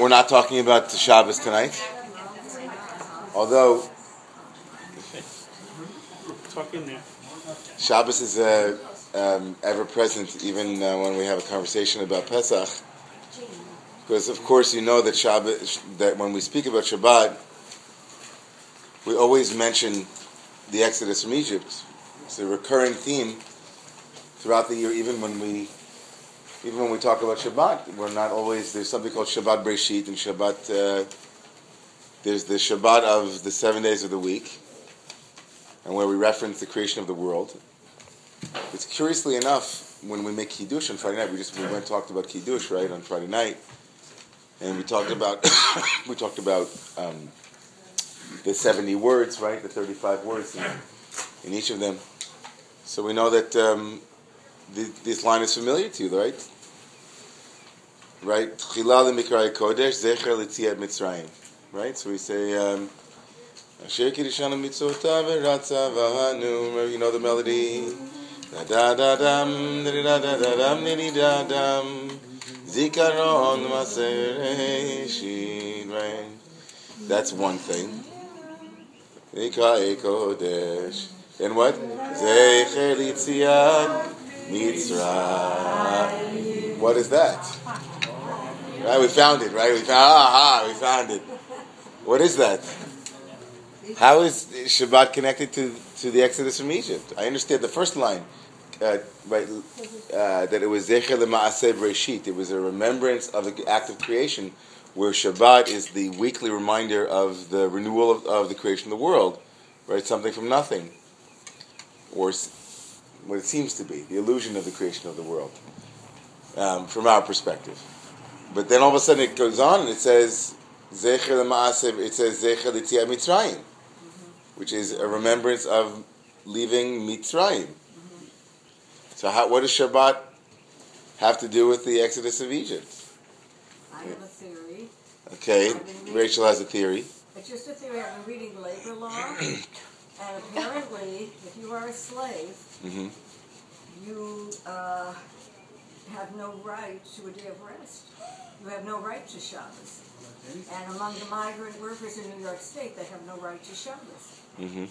We're not talking about the Shabbos tonight, although Talk in there. Shabbos is uh, um, ever present even uh, when we have a conversation about Pesach. Because of course you know that Shabbos, that when we speak about Shabbat, we always mention the Exodus from Egypt. It's a recurring theme throughout the year, even when we even when we talk about Shabbat, we're not always. There's something called Shabbat Breshit and Shabbat. Uh, there's the Shabbat of the seven days of the week, and where we reference the creation of the world. It's curiously enough when we make kiddush on Friday night. We just we went and talked about kiddush right on Friday night, and we talked about we talked about um, the seventy words, right? The thirty-five words in, in each of them. So we know that um, this line is familiar to you, right? Right? Kodesh zecher mitzrayim. Right? So we say. Um, Asher. You know the melody. Da da da dam, da da da da dam, niddy da dam. Zikaron masereshit. Right? That's one thing. Mikrai kodesh. And what? Zecher l'tziat Mitzrayim. What is that? Right, we found it. Right, we found. Aha, we found it. What is that? How is Shabbat connected to to the Exodus from Egypt? I understand the first line, uh, right? Uh, that it was Zecher leMaaseh Breshit. It was a remembrance of the act of creation, where Shabbat is the weekly reminder of the renewal of, of the creation of the world, right? Something from nothing, or what it seems to be, the illusion of the creation of the world, um, from our perspective. But then all of a sudden it goes on and it says, Zecher Ma'asev, it says Zecher Mitzrayim, which is a remembrance of leaving Mitzrayim. So how, what does Shabbat have to do with the Exodus of Egypt? I have a theory. Okay, Rachel has a theory. It's just a theory. I've been reading labor law, and apparently, if you are a slave, hmm you uh, have no right to a day of rest. You have no right to Shabbos. And among the migrant workers in New York State, they have no right to Shabbos. hmm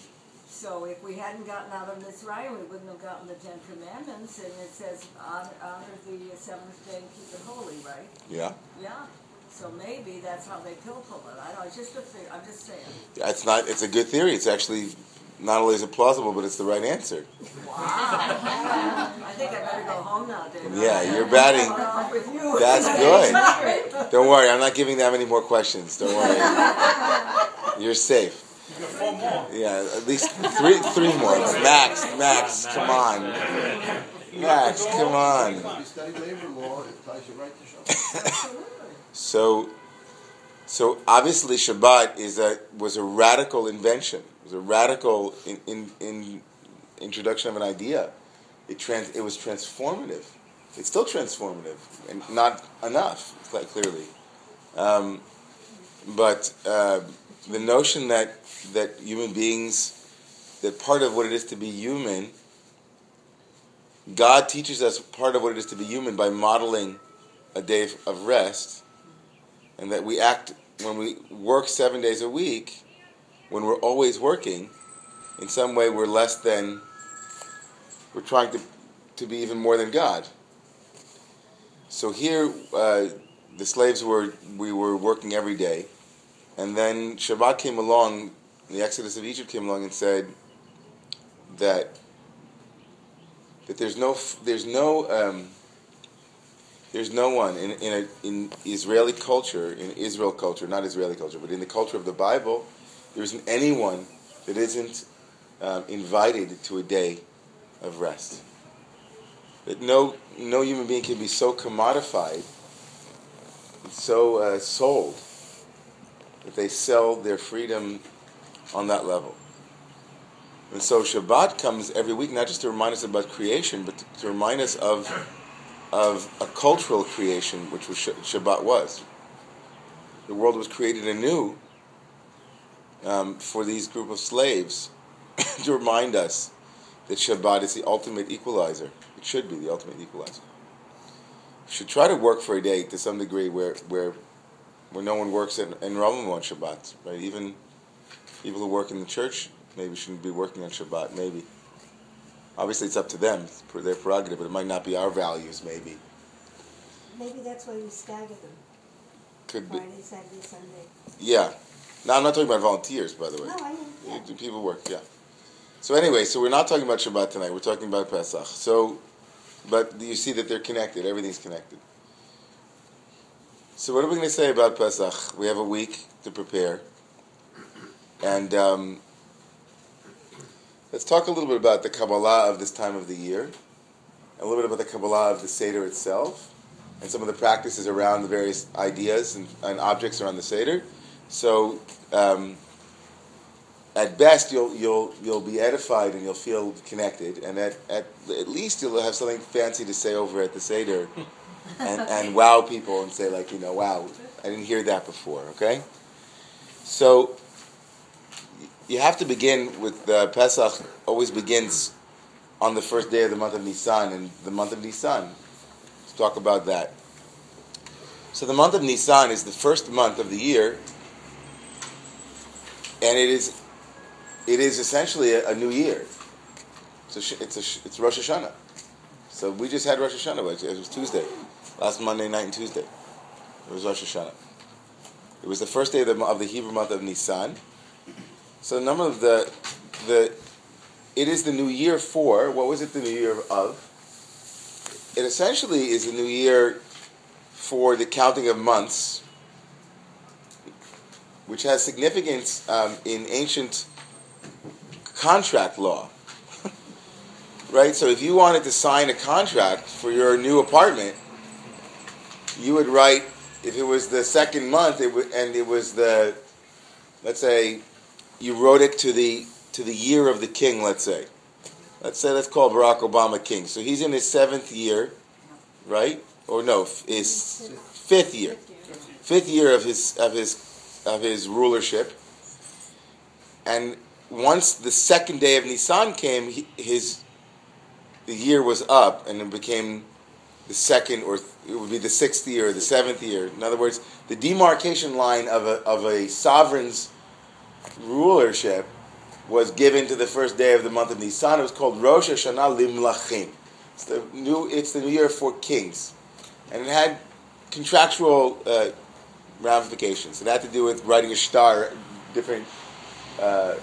So if we hadn't gotten out of Mitzrayim, we wouldn't have gotten the Ten Commandments, and it says honor, honor the seventh day and keep it holy, right? Yeah, Yeah. So maybe that's how they pilpul it. I don't know. It's just a theory. I'm just saying. it's not. It's a good theory. It's actually not only is it plausible, but it's the right answer. Wow. I think I better go home now, David. Yeah, you're batting. Off with you. That's good. Don't worry, I'm not giving that many more questions. Don't worry. You're safe. Four more. Yeah, at least three, three more. Max, Max, come on. Max, come on. You study labor law, it ties you right to Shabbat. So, so obviously Shabbat is a was a radical invention. Was a radical in, in, in introduction of an idea. It trans, it was transformative. It's still transformative, and not enough, quite clearly. Um, but uh, the notion that that human beings, that part of what it is to be human, God teaches us part of what it is to be human by modeling a day of rest, and that we act when we work seven days a week, when we're always working, in some way we're less than, we're trying to, to be even more than God. So here, uh, the slaves were, we were working every day, and then Shabbat came along, the Exodus of Egypt came along and said that that there's no there's no um, there's no one in in, a, in Israeli culture, in Israel culture, not Israeli culture, but in the culture of the Bible, there isn't anyone that isn't um, invited to a day of rest. That no no human being can be so commodified, so uh, sold, that they sell their freedom on that level. And so Shabbat comes every week, not just to remind us about creation, but to, to remind us of of a cultural creation, which was Shabbat was. The world was created anew um, for these group of slaves to remind us that Shabbat is the ultimate equalizer. It should be the ultimate equalizer. We should try to work for a day to some degree where where where no one works in, in Romemu on Shabbat, right? Even people who work in the church maybe shouldn't be working on Shabbat, maybe. Obviously, it's up to them, it's their prerogative, but it might not be our values, maybe. Maybe that's why we stagger them, Could be. Friday, Saturday, Sunday. Yeah. No, I'm not talking about volunteers, by the way. No, I know, Yeah, yeah. do people work? Yeah. So anyway, so we're not talking about Shabbat tonight. We're talking about Pesach. So, but you see that they're connected. Everything's connected. So what are we going to say about Pesach? We have a week to prepare, and um, let's talk a little bit about the Kabbalah of this time of the year, a little bit about the Kabbalah of the Seder itself, and some of the practices around the various ideas and, and objects around the Seder. So. Um, at best you'll you'll you'll be edified and you'll feel connected, and at at, at least you'll have something fancy to say over at the seder, and, and wow people and say like you know wow I didn't hear that before. Okay, so you have to begin with uh, Pesach. Always begins on the first day of the month of Nisan, and the month of Nisan. Let's talk about that. So the month of Nisan is the first month of the year, and it is it is essentially a, a new year. It's it's a, it's Rosh Hashanah. So we just had Rosh Hashanah. It was Tuesday, last Monday night and Tuesday. It was Rosh Hashanah. It was the first day of the, of the Hebrew month of Nisan. So number of the the it is the new year for what was it the new year of? It essentially is the new year for the counting of months, which has significance um, in ancient contract law. right? So if you wanted to sign a contract for your new apartment, you would write if it was the second month it would, and it was the let's say you wrote it to the to the year of the king, let's say. Let's say let's call Barack Obama king. So he's in his 7th year, right? Or no, his 5th year. 5th year of his of his of his rulership. And once the second day of Nisan came, he, his the year was up, and it became the second, or it would be the sixth year, or the seventh year. In other words, the demarcation line of a of a sovereign's rulership was given to the first day of the month of Nisan. It was called Rosh Hashanah Limlachim. It's the new. It's the new year for kings, and it had contractual uh, ramifications. It had to do with writing a star, different. Uh,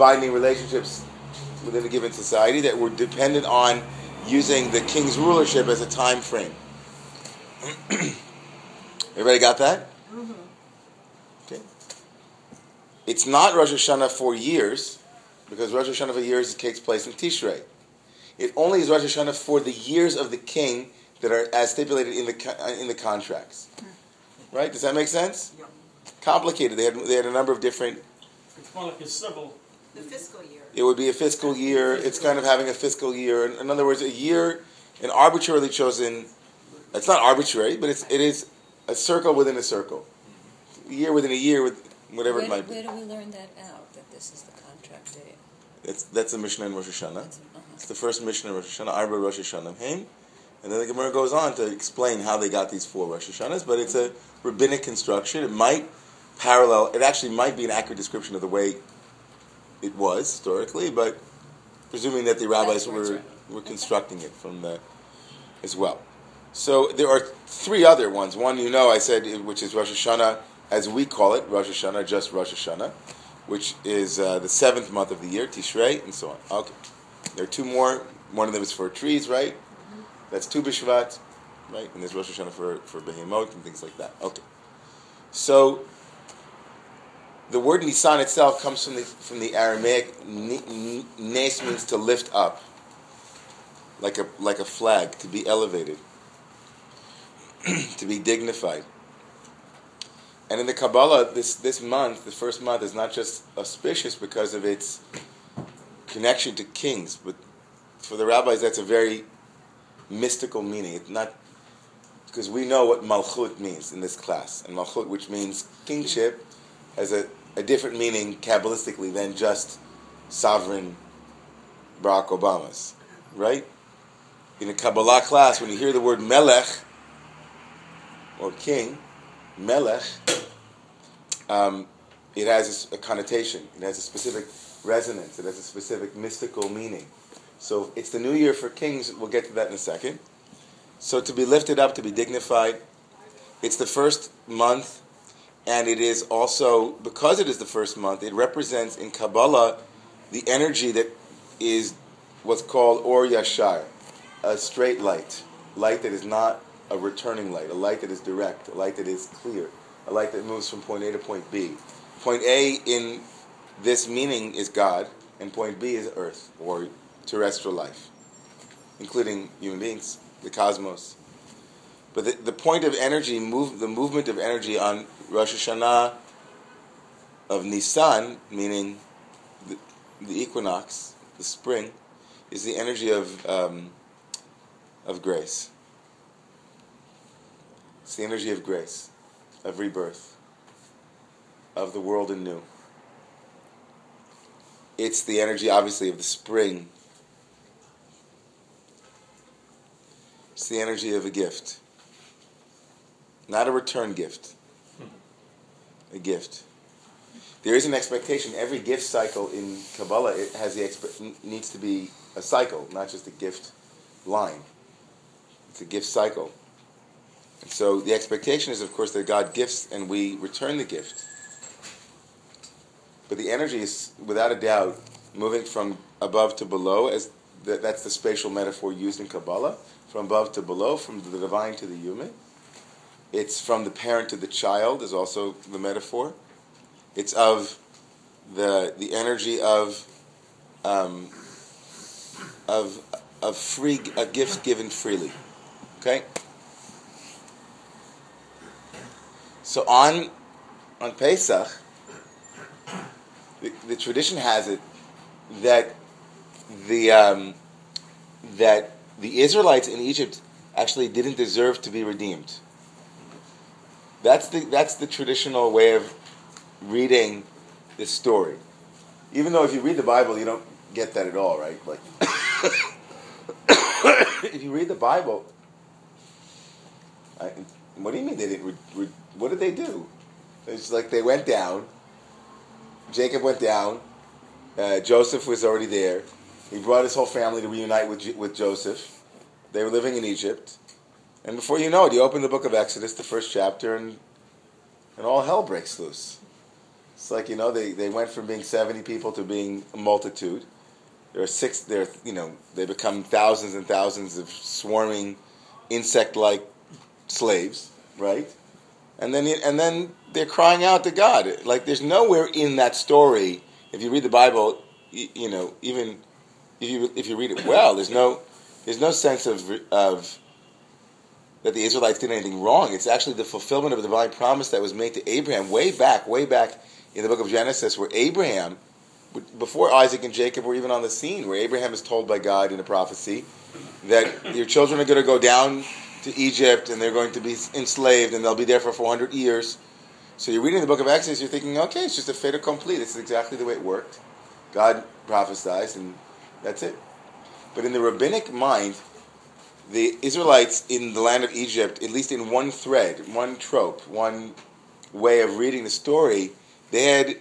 binding relationships within a given society that were dependent on using the king's rulership as a time frame. Everybody got that? Okay. It's not Rosh Hashanah for years, because Rosh Hashanah for years takes place in Tishrei. It only is Rosh Hashanah for the years of the king that are as stipulated in the in the contracts. Right? Does that make sense? Yep. Complicated. They had they had a number of different It's more like a civil. The fiscal year. It would be a fiscal year. It's kind of having a fiscal year. In- In other words, a year, an arbitrarily chosen. It's not arbitrary, but it's it is a circle within a circle. A year within a year, with whatever where, it might where be. do we learn that out? That this is the contract date. It's that's the Mishnah in Rosh Hashanah. Uh-huh. It's the first Mishnah in Rosh Hashanah. Arba Rosh Hashanah Haim. And then the Gemara goes on to explain how they got these four Rosh Hashanahs, but it's a rabbinic construction. It might parallel. It actually might be an accurate description of the way it was historically, but presuming that the rabbis were, were constructing it from the as well. So there are three other ones. One you know I said, which is Rosh Hashanah, as we call it, Rosh Hashanah, just Rosh Hashanah, which is uh, the seventh month of the year, Tishrei, and so on. Okay, there are two more. One of them is for trees, right? That's Tu B'Shvat, right? And there's Rosh Hashanah for for Behemoth and things like that. Okay, so the word Nisan itself comes from the from the Aramaic nes means to lift up, like a like a flag, to be elevated, to be dignified. And in the Kabbalah, this this month, the first month, is not just auspicious because of its connection to kings, but for the rabbis, that's a very mystical meaning. It's not because we know what malchut means in this class, and malchut, which means kingship, has a, a different meaning kabbalistically than just sovereign Barack Obama's, right? In a Kabbalah class, when you hear the word melech or king, melech, um, it has a, a connotation. It has a specific resonance. It has a specific mystical meaning. So it's the new year for kings. We'll get to that in a second. So to be lifted up, to be dignified. It's the first month, and it is also because it is the first month. It represents in Kabbalah the energy that is what's called Or Yashar, a straight light, light that is not a returning light, a light that is direct, a light that is clear, a light that moves from point A to point B. Point A in this meaning is God, and point B is Earth or terrestrial life, including human beings, the cosmos. But the, the point of energy, move, the movement of energy on Rosh Hashanah of Nisan, meaning the, the equinox, the spring, is the energy of um, of grace. It's the energy of grace, of rebirth, of the world anew. It's the energy, obviously, of the spring. It's the energy of a gift, not a return gift, a gift. There is an expectation. Every gift cycle in Kabbalah it has the needs to be a cycle, not just a gift line. It's a gift cycle. And so the expectation is, of course, that God gifts and we return the gift. But the energy is, without a doubt, moving from above to below, as that's the spatial metaphor used in Kabbalah, from above to below, from the divine to the human. It's from the parent to the child, is also the metaphor. It's of the the energy of um, of of free a gift given freely. Okay. So on on Pesach, the, the tradition has it that the um, that the Israelites in Egypt actually didn't deserve to be redeemed. That's the that's the traditional way of reading this story. Even though if you read the Bible, you don't get that at all, right? Like, if you read the Bible, I, what do you mean they didn't? Re, re, what did they do? It's like they went down. Jacob went down. Uh, Joseph was already there. He brought his whole family to reunite with with Joseph. They were living in Egypt, and before you know it, you open the book of Exodus, the first chapter, and and all hell breaks loose. It's like you know they, they went from being seventy people to being a multitude. There are six. There, you know, they become thousands and thousands of swarming, insect-like slaves, right? And then and then they're crying out to God. Like there's nowhere in that story. If you read the Bible, you, you know, even if you if you read it well, there's no there's no sense of of that the Israelites did anything wrong. It's actually the fulfillment of a divine promise that was made to Abraham way back, way back in the book of Genesis, where Abraham, before Isaac and Jacob were even on the scene, where Abraham is told by God in a prophecy that your children are going to go down to Egypt and they're going to be enslaved and they'll be there for 400 years. So you're reading the book of Exodus, you're thinking, okay, it's just a fait accompli. This is exactly the way it worked. God prophesied, and that's it. But in the rabbinic mind, the Israelites in the land of Egypt, at least in one thread, one trope, one way of reading the story, they had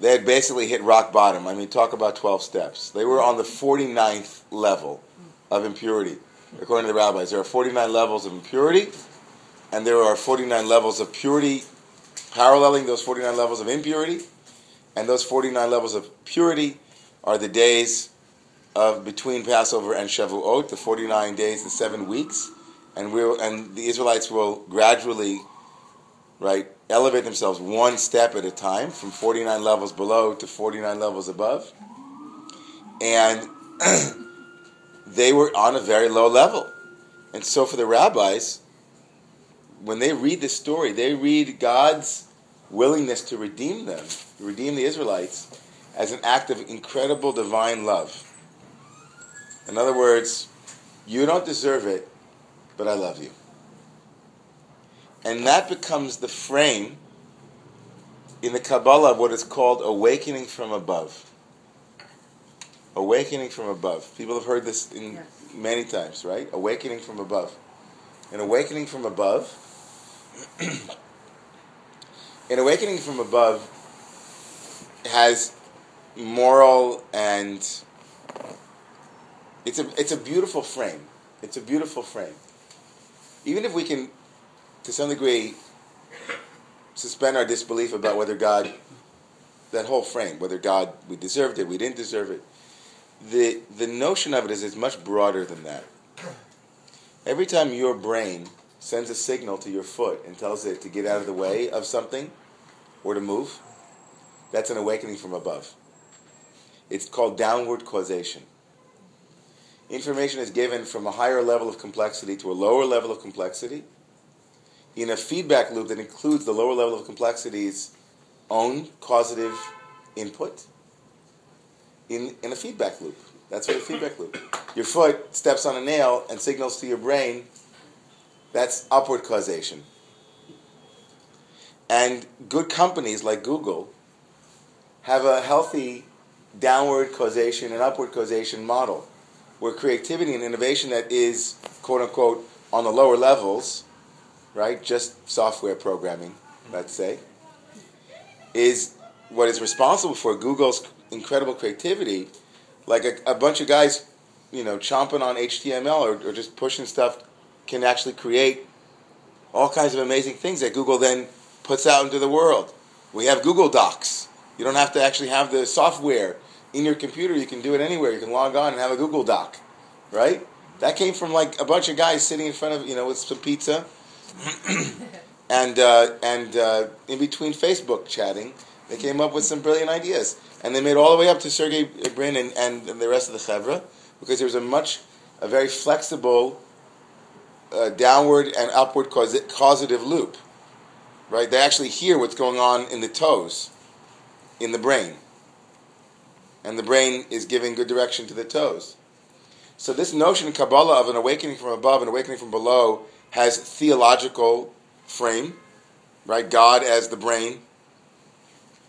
they had basically hit rock bottom. I mean, talk about 12 steps. They were on the 49th level of impurity, according to the rabbis. There are 49 levels of impurity, and there are 49 levels of purity, paralleling those 49 levels of impurity. And those 49 levels of purity are the days of between Passover and Shavuot, the 49 days, the seven weeks. And, we'll, and the Israelites will gradually, right, elevate themselves one step at a time from 49 levels below to 49 levels above. And they were on a very low level. And so for the rabbis, when they read this story, they read God's willingness to redeem them, redeem the Israelites, as an act of incredible divine love. In other words, you don't deserve it, but I love you. And that becomes the frame in the Kabbalah of what is called awakening from above. Awakening from above. People have heard this in Yes. many times, right? Awakening from above. And awakening from above an awakening from above has moral and it's a it's a beautiful frame. It's a beautiful frame. Even if we can, to some degree, suspend our disbelief about whether God, that whole frame, whether God we deserved it, we didn't deserve it. The the notion of it is it's much broader than that. Every time your brain sends a signal to your foot and tells it to get out of the way of something or to move, that's an awakening from above. It's called downward causation. Information is given from a higher level of complexity to a lower level of complexity in a feedback loop that includes the lower level of complexity's own causative input in, in a feedback loop. That's what a feedback loop. Your foot steps on a nail and signals to your brain. That's upward causation. And good companies like Google have a healthy downward causation and upward causation model where creativity and innovation that is quote unquote on the lower levels, right? Just software programming, let's say, is what is responsible for Google's incredible creativity. Like a, a bunch of guys, you know, chomping on HTML or, or just pushing stuff can actually create all kinds of amazing things that Google then puts out into the world. We have Google Docs. You don't have to actually have the software in your computer. You can do it anywhere. You can log on and have a Google Doc, right? That came from like a bunch of guys sitting in front of you know with some pizza, and uh, and uh, in between Facebook chatting, they came up with some brilliant ideas, and they made all the way up to Sergey Brin and, and, and the rest of the chevra, because there was a much a very flexible uh, downward and upward causa- causative loop, right? They actually hear what's going on in the toes, in the brain and the brain is giving good direction to the toes. So this notion in Kabbalah of an awakening from above and awakening from below has theological frame, right? God as the brain,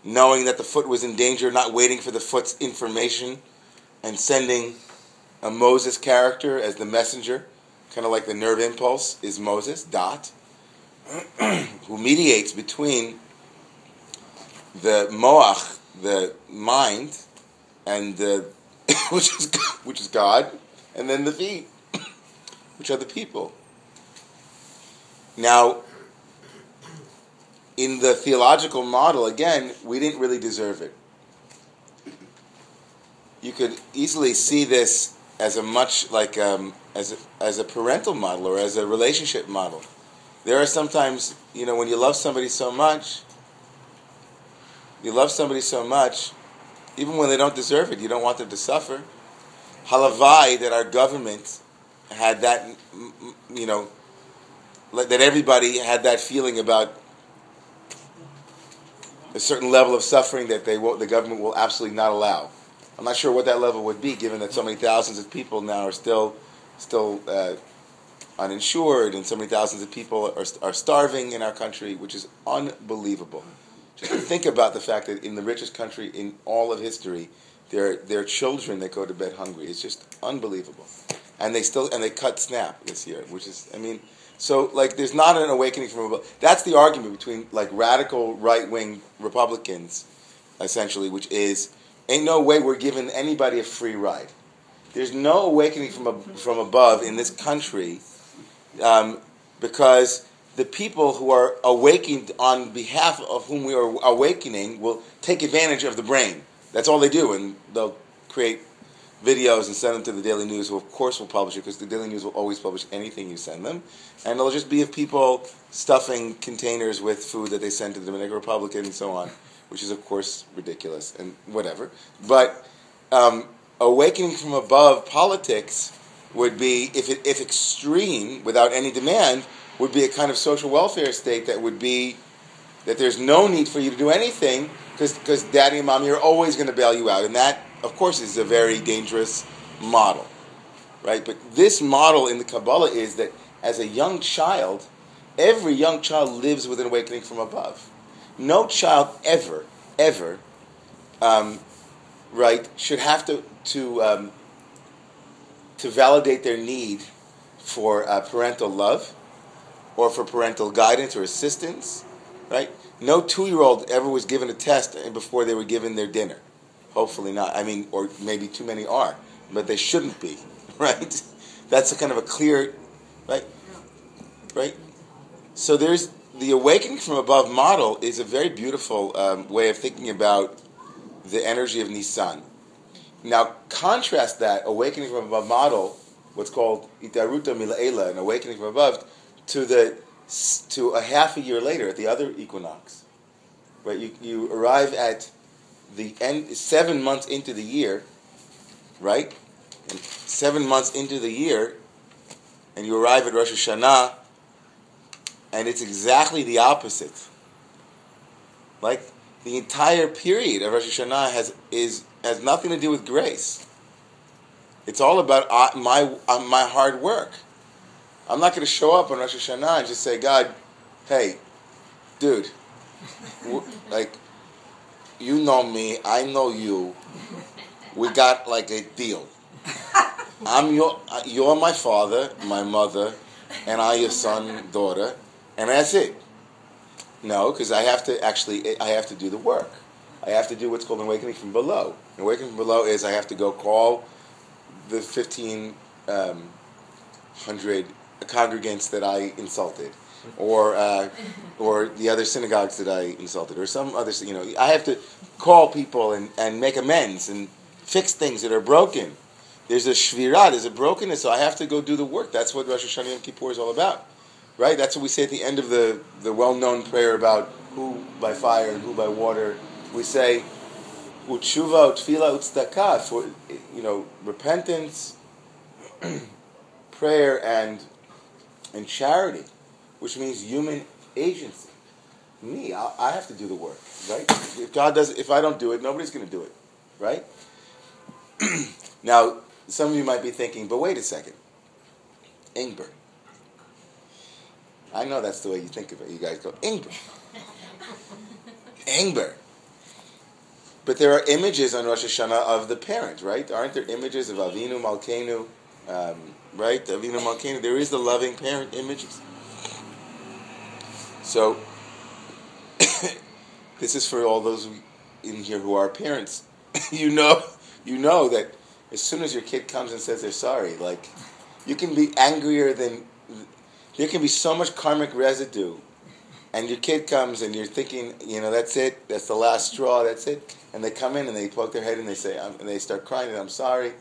knowing that the foot was in danger, not waiting for the foot's information, and sending a Moses character as the messenger, kind of like the nerve impulse is Moses, dot, who mediates between the moach, the mind, and the which is which is God, and then the feet, which are the people. Now, in the theological model, again, we didn't really deserve it. You could easily see this as a much like um, as a, as a parental model or as a relationship model. There are sometimes, you know, when you love somebody so much, you love somebody so much, even when they don't deserve it, you don't want them to suffer. Halavai that our government had that, you know, that everybody had that feeling about a certain level of suffering that they the government will absolutely not allow. I'm not sure what that level would be, given that so many thousands of people now are still still uh, uninsured, and so many thousands of people are, are starving in our country, which is unbelievable. Just think about the fact that in the richest country in all of history, there there are children that go to bed hungry. It's just unbelievable, and they still and they cut SNAP this year, which is I mean. So, like, there's not an awakening from above. That's the argument between, like, radical right wing Republicans, essentially, which is, ain't no way we're giving anybody a free ride. There's no awakening from, a, from above in this country um, because the people who are awakened on behalf of whom we are awakening will take advantage of the brain. That's all they do, and they'll create videos and send them to the Daily News, who of course will publish it because the Daily News will always publish anything you send them, and it'll just be of people stuffing containers with food that they send to the Dominican Republic and so on, which is of course ridiculous and whatever. But um, awakening from above politics would be if it, if extreme without any demand would be a kind of social welfare state that would be that there's no need for you to do anything because daddy and mommy are always going to bail you out and that of course, is a very dangerous model, right? But this model in the Kabbalah is that as a young child, every young child lives with an awakening from above. No child ever, ever, um, right, should have to to um, to validate their need for uh, parental love or for parental guidance or assistance, right? No two-year-old ever was given a test before they were given their dinner. Hopefully not. I mean, or maybe too many are, but they shouldn't be, right? That's a kind of a clear, right? Right? So there's the awakening from above model is a very beautiful um, way of thinking about the energy of Nissan. Now, contrast that awakening from above model, what's called itaruta mila'ela, an awakening from above, to the to a half a year later at the other equinox. Right, you, you arrive at the end seven months into the year, right? And seven months into the year, and you arrive at Rosh Hashanah, and it's exactly the opposite. Like the entire period of Rosh Hashanah has is has nothing to do with grace. It's all about uh, my uh, my hard work. I'm not going to show up on Rosh Hashanah and just say, God, hey, dude, like, you know me, I know you. We got like a deal. I'm your, uh, you're my father, my mother, and I your son, daughter, and that's it. No, because I have to actually, I have to do the work. I have to do what's called awakening from below. Awakening from below is I have to go call the 1500 um, congregants that I insulted, or uh, or the other synagogues that I insulted, or some other. You know, I have to call people and, and make amends and fix things that are broken. There's a shvirah, there's a brokenness, so I have to go do the work. That's what Rosh Hashanah Yom Kippur is all about, right? That's what we say at the end of the the well-known prayer about who by fire and who by water. We say utshuva, utfila, utzdaka, for you know repentance, prayer, and and charity, which means human agency. Me, I, I have to do the work, right? If God does, if I don't do it, nobody's going to do it, right? now, some of you might be thinking, but wait a second, Ingber. I know that's the way you think of it. You guys go Ingber, Ingber. But there are images on Rosh Hashanah of the parent, right? Aren't there images of Avinu Malkeinu? Um, right? Avinu Malkeinu. There is the loving parent images. So, this is for all those in here who are parents. you know, you know that as soon as your kid comes and says they're sorry, like you can be angrier than there can be so much karmic residue, and your kid comes and you're thinking, you know, that's it, that's the last straw, that's it, and they come in and they poke their head and they say, and they start crying and I'm sorry,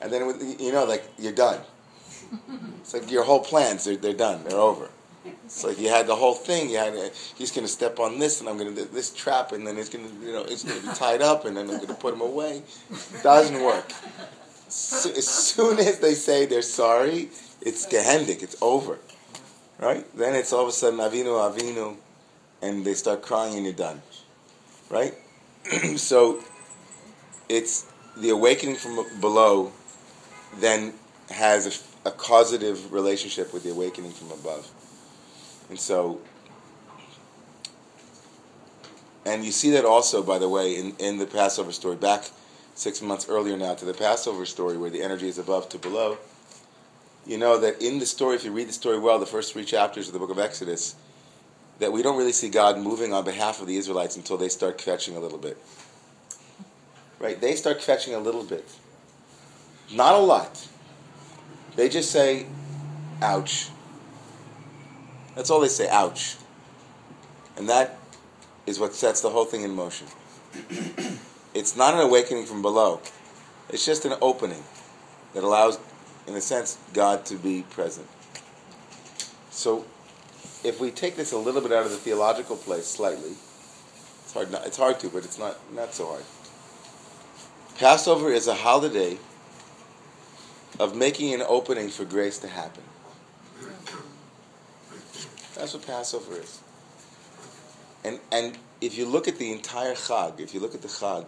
and then you know, like you're done. It's like your whole plans, they're, they're done, they're over. It's like you had the whole thing. You had he's going to step on this, and I'm going to this trap, and then it's going to you know it's going to be tied up, and then I'm going to put him away. Doesn't work. So, as soon as they say they're sorry, it's gehendik. It's over, right? Then it's all of a sudden avinu avinu, and they start crying, and you're done, right? so it's the awakening from below, then has a, a causative relationship with the awakening from above. And so, and you see that also, by the way, in, in the Passover story, back six months earlier now to the Passover story where the energy is above to below. You know that in the story, if you read the story well, the first three chapters of the book of Exodus, that we don't really see God moving on behalf of the Israelites until they start kvetching a little bit. Right? They start kvetching a little bit. Not a lot. They just say, ouch. That's all they say, ouch. And that is what sets the whole thing in motion. it's not an awakening from below, it's just an opening that allows, in a sense, God to be present. So, if we take this a little bit out of the theological place slightly, it's hard, not, it's hard to, but it's not, not so hard. Passover is a holiday of making an opening for grace to happen. That's what Passover is. And and if you look at the entire Chag, if you look at the Chag,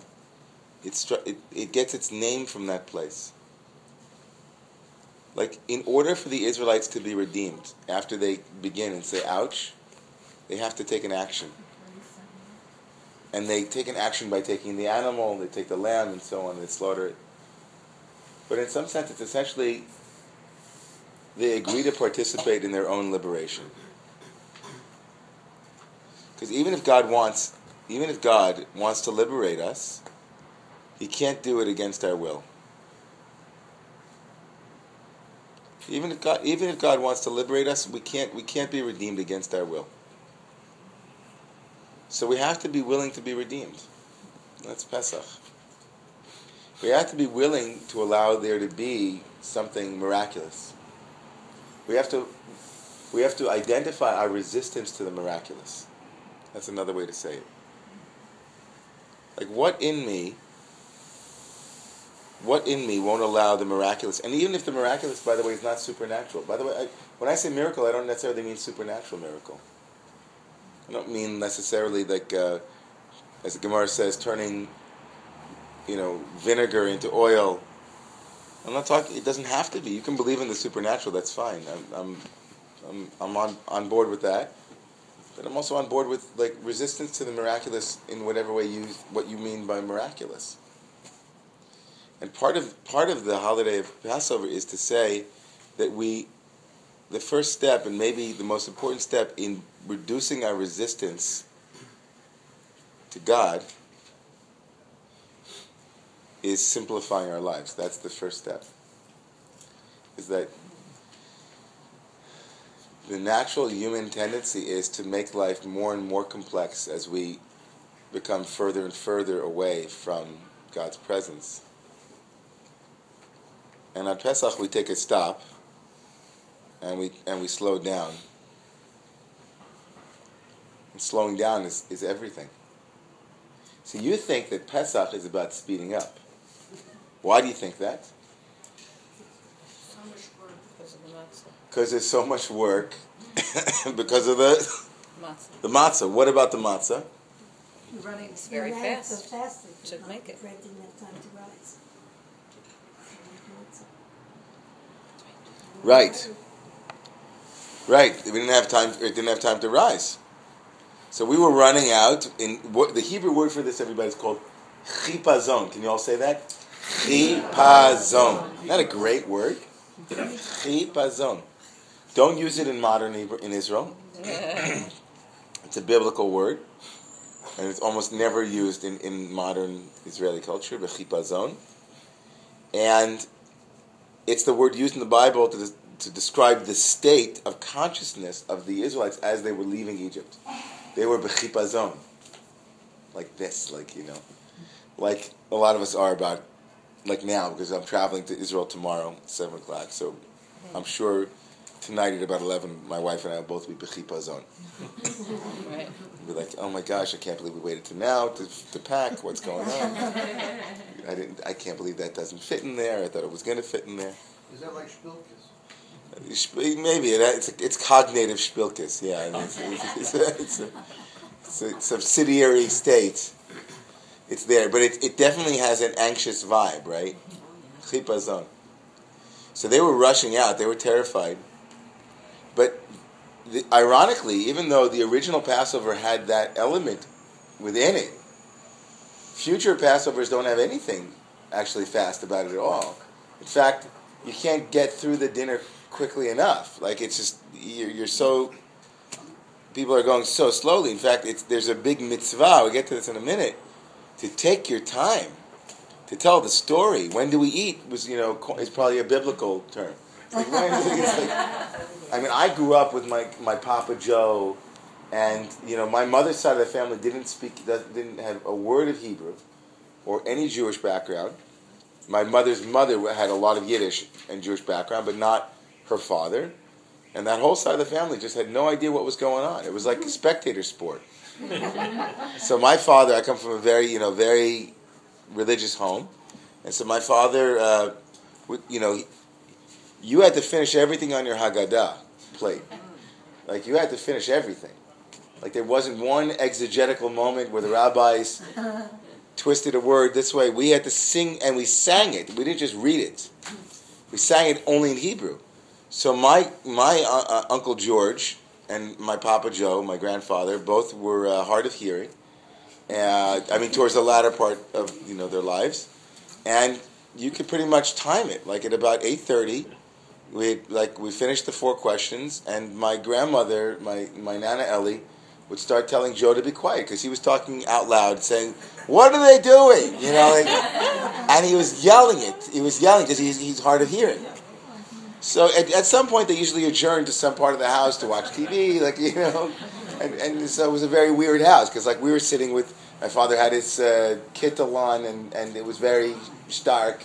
it's, it, it gets its name from that place. Like, in order for the Israelites to be redeemed, after they begin and say, ouch, they have to take an action. And they take an action by taking the animal, they take the lamb, and so on, and they slaughter it. But in some sense, it's essentially they agree to participate in their own liberation. Because even if God wants, even if God wants to liberate us, He can't do it against our will. Even if God, even if God wants to liberate us, we can't, we can't be redeemed against our will. So we have to be willing to be redeemed. That's Pesach. We have to be willing to allow there to be something miraculous. We have to, we have to identify our resistance to the miraculous. That's another way to say it. Like, what in me, what in me won't allow the miraculous? And even if the miraculous, by the way, is not supernatural. By the way, I, when I say miracle, I don't necessarily mean supernatural miracle. I don't mean necessarily like, uh, as the Gemara says, turning, you know, vinegar into oil. I'm not talking. It doesn't have to be. You can believe in the supernatural. That's fine. I'm, I'm, I'm, I'm on on board with that. But I'm also on board with like resistance to the miraculous in whatever way you what you mean by miraculous. And part of part of the holiday of Passover is to say that we, the first step and maybe the most important step in reducing our resistance to God is simplifying our lives. That's the first step. Is that the natural human tendency is to make life more and more complex as we become further and further away from God's presence. And on Pesach we take a stop and we and we slow down. And slowing down is, is everything. So you think that Pesach is about speeding up. Why do you think that? So much work because of the matzah. Because there's so much work. because of the Matzah. the matzah. What about the matzah? You're running very You're fast. So fast that Should make it. bread didn't have time to rise. Right. Right. We didn't have time. It didn't have time to rise. So we were running out. In what the Hebrew word for this, everybody, is called chipazon. Can you all say that? Chipazon. Isn't that a great word? Chipazon. Don't use it in modern Hebrew, in Israel. it's a biblical word, and it's almost never used in, in modern Israeli culture. Chipazon. And it's the word used in the Bible to, to describe the state of consciousness of the Israelites as they were leaving Egypt. They were bechipazon, like this, like you know, like a lot of us are about, like now because I'm traveling to Israel tomorrow, seven o'clock. So I'm sure tonight at about eleven, my wife and I will both be bechipazon. Right. Be like, oh my gosh, I can't believe we waited to now to, to pack. What's going on? I didn't. I can't believe that doesn't fit in there. I thought it was going to fit in there. Is that like Spilkis? Maybe it, it's it's cognitive spilkis. Yeah, and it's, it's, it's, a, it's, a, it's a subsidiary state. It's there, but it, it definitely has an anxious vibe, right? Chipazon. So they were rushing out. They were terrified. But the, ironically, even though the original Passover had that element within it, future Passovers don't have anything actually fast about it at all. In fact, you can't get through the dinner quickly enough. Like it's just you're, you're so people are going so slowly. In fact, there's a big mitzvah. We will get to this in a minute. To take your time to tell the story. When do we eat? Was you know is probably a biblical term. Like, when- like- I mean, I grew up with my my Papa Joe, and you know my mother's side of the family didn't speak didn't have a word of Hebrew, or any Jewish background. My mother's mother had a lot of Yiddish and Jewish background, but not her father. And that whole side of the family just had no idea what was going on. It was like a spectator sport. so my father, I come from a very, you know, very religious home, and so my father, uh, you know, you had to finish everything on your Haggadah plate. Like you had to finish everything. Like there wasn't one exegetical moment where the rabbis twisted a word this way. We had to sing and we sang it. We didn't just read it. We sang it only in Hebrew. So my my uh, uh, uncle George and my Papa Joe, my grandfather, both were uh, hard of hearing. Uh, I mean, towards the latter part of you know their lives, and you could pretty much time it. Like at about eight thirty, we like we finished the four questions, and my grandmother, my my nana Ellie, would start telling Joe to be quiet because he was talking out loud, saying, "What are they doing?" You know, like, and he was yelling it. He was yelling because he's, he's hard of hearing. So at, at some point, they usually adjourn to some part of the house to watch TV, like you know, and, and so it was a very weird house because like we were sitting with my father had his uh, kittel on and, and it was very stark,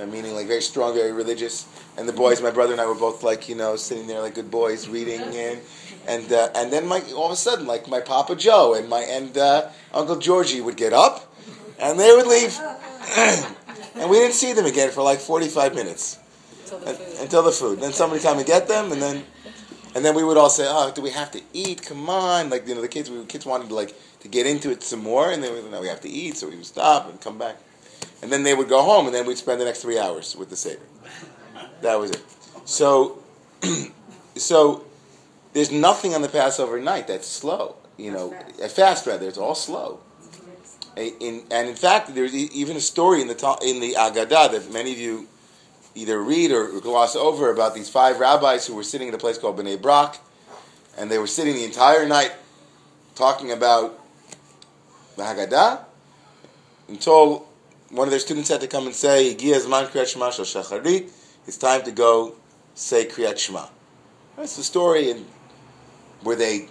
uh, meaning like very strong, very religious. And the boys, my brother and I were both like you know sitting there like good boys reading and and uh, and then my all of a sudden like my Papa Joe and my and uh, Uncle Georgie would get up and they would leave, and we didn't see them again for like forty five minutes Until the food. until the food. Then somebody come and get them, and then and then we would all say, "Oh, do we have to eat? Come on!" Like you know, the kids, we kids wanted to like to get into it some more, and then we no, we have to eat, so we would stop and come back, and then they would go home, and then we'd spend the next three hours with the seder. That was it. So, so there's nothing on the Passover night that's slow. You know, a fast rather. It's all slow. In, and in fact, there's even a story in the in the Agadah that many of you either read or gloss over about these five rabbis who were sitting in a place called Bnei Brak, and they were sitting the entire night talking about the Haggadah until one of their students had to come and say. It's time to go say kriyat shema. That's the story, and where they.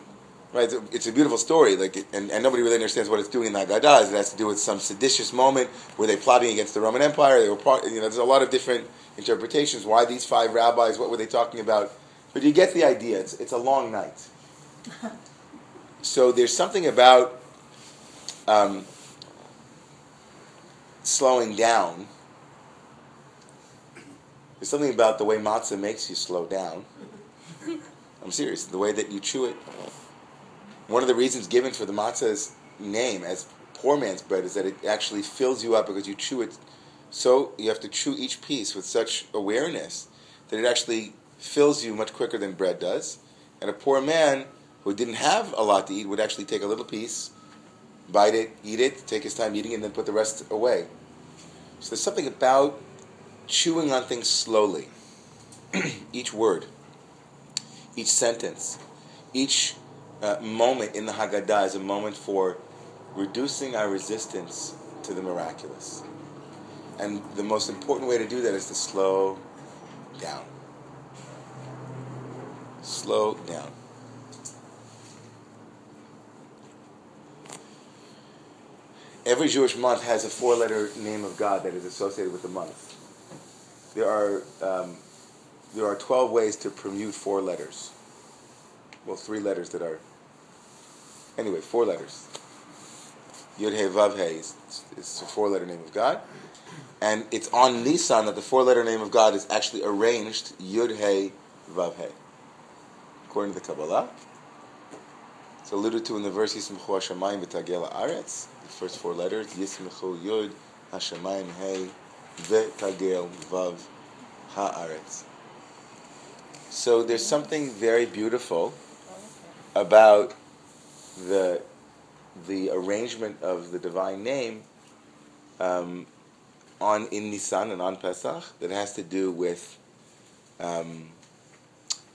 Right, it's a- it's a beautiful story, like, and, and nobody really understands what it's doing in the Haggadah. It has to do with some seditious moment where they're plotting against the Roman Empire. They were, part, you know, there's a lot of different interpretations. Why these five rabbis? What were they talking about? But you get the idea. It's, it's a long night. So there's something about um, slowing down. There's something about the way matzah makes you slow down. I'm serious. The way that you chew it. One of the reasons given for the matzah's name as poor man's bread is that it actually fills you up because you chew it. So you have to chew each piece with such awareness that it actually fills you much quicker than bread does. And a poor man who didn't have a lot to eat would actually take a little piece, bite it, eat it, take his time eating, it, and then put the rest away. So there's something about chewing on things slowly. each word, each sentence, each uh, moment in the Haggadah is a moment for reducing our resistance to the miraculous. And the most important way to do that is to slow down. Slow down. Every Jewish month has a four letter name of God that is associated with the month. There are, um, there are 12 ways to permute four letters. Well, three letters that are. Anyway, four letters. Yud He Vav He is, is a four letter name of God. And it's on Nisan that the four letter name of God is actually arranged Yud He Vav He. According to the Kabbalah. It's alluded to in the verse Yismchu Hashemayim v'tagel haaretz. The first four letters Yismchu Yud Hashemayim He v'tagel Vav Haaretz. So there's something very beautiful about the the arrangement of the divine name um, on in Nisan and on Pesach that has to do with um,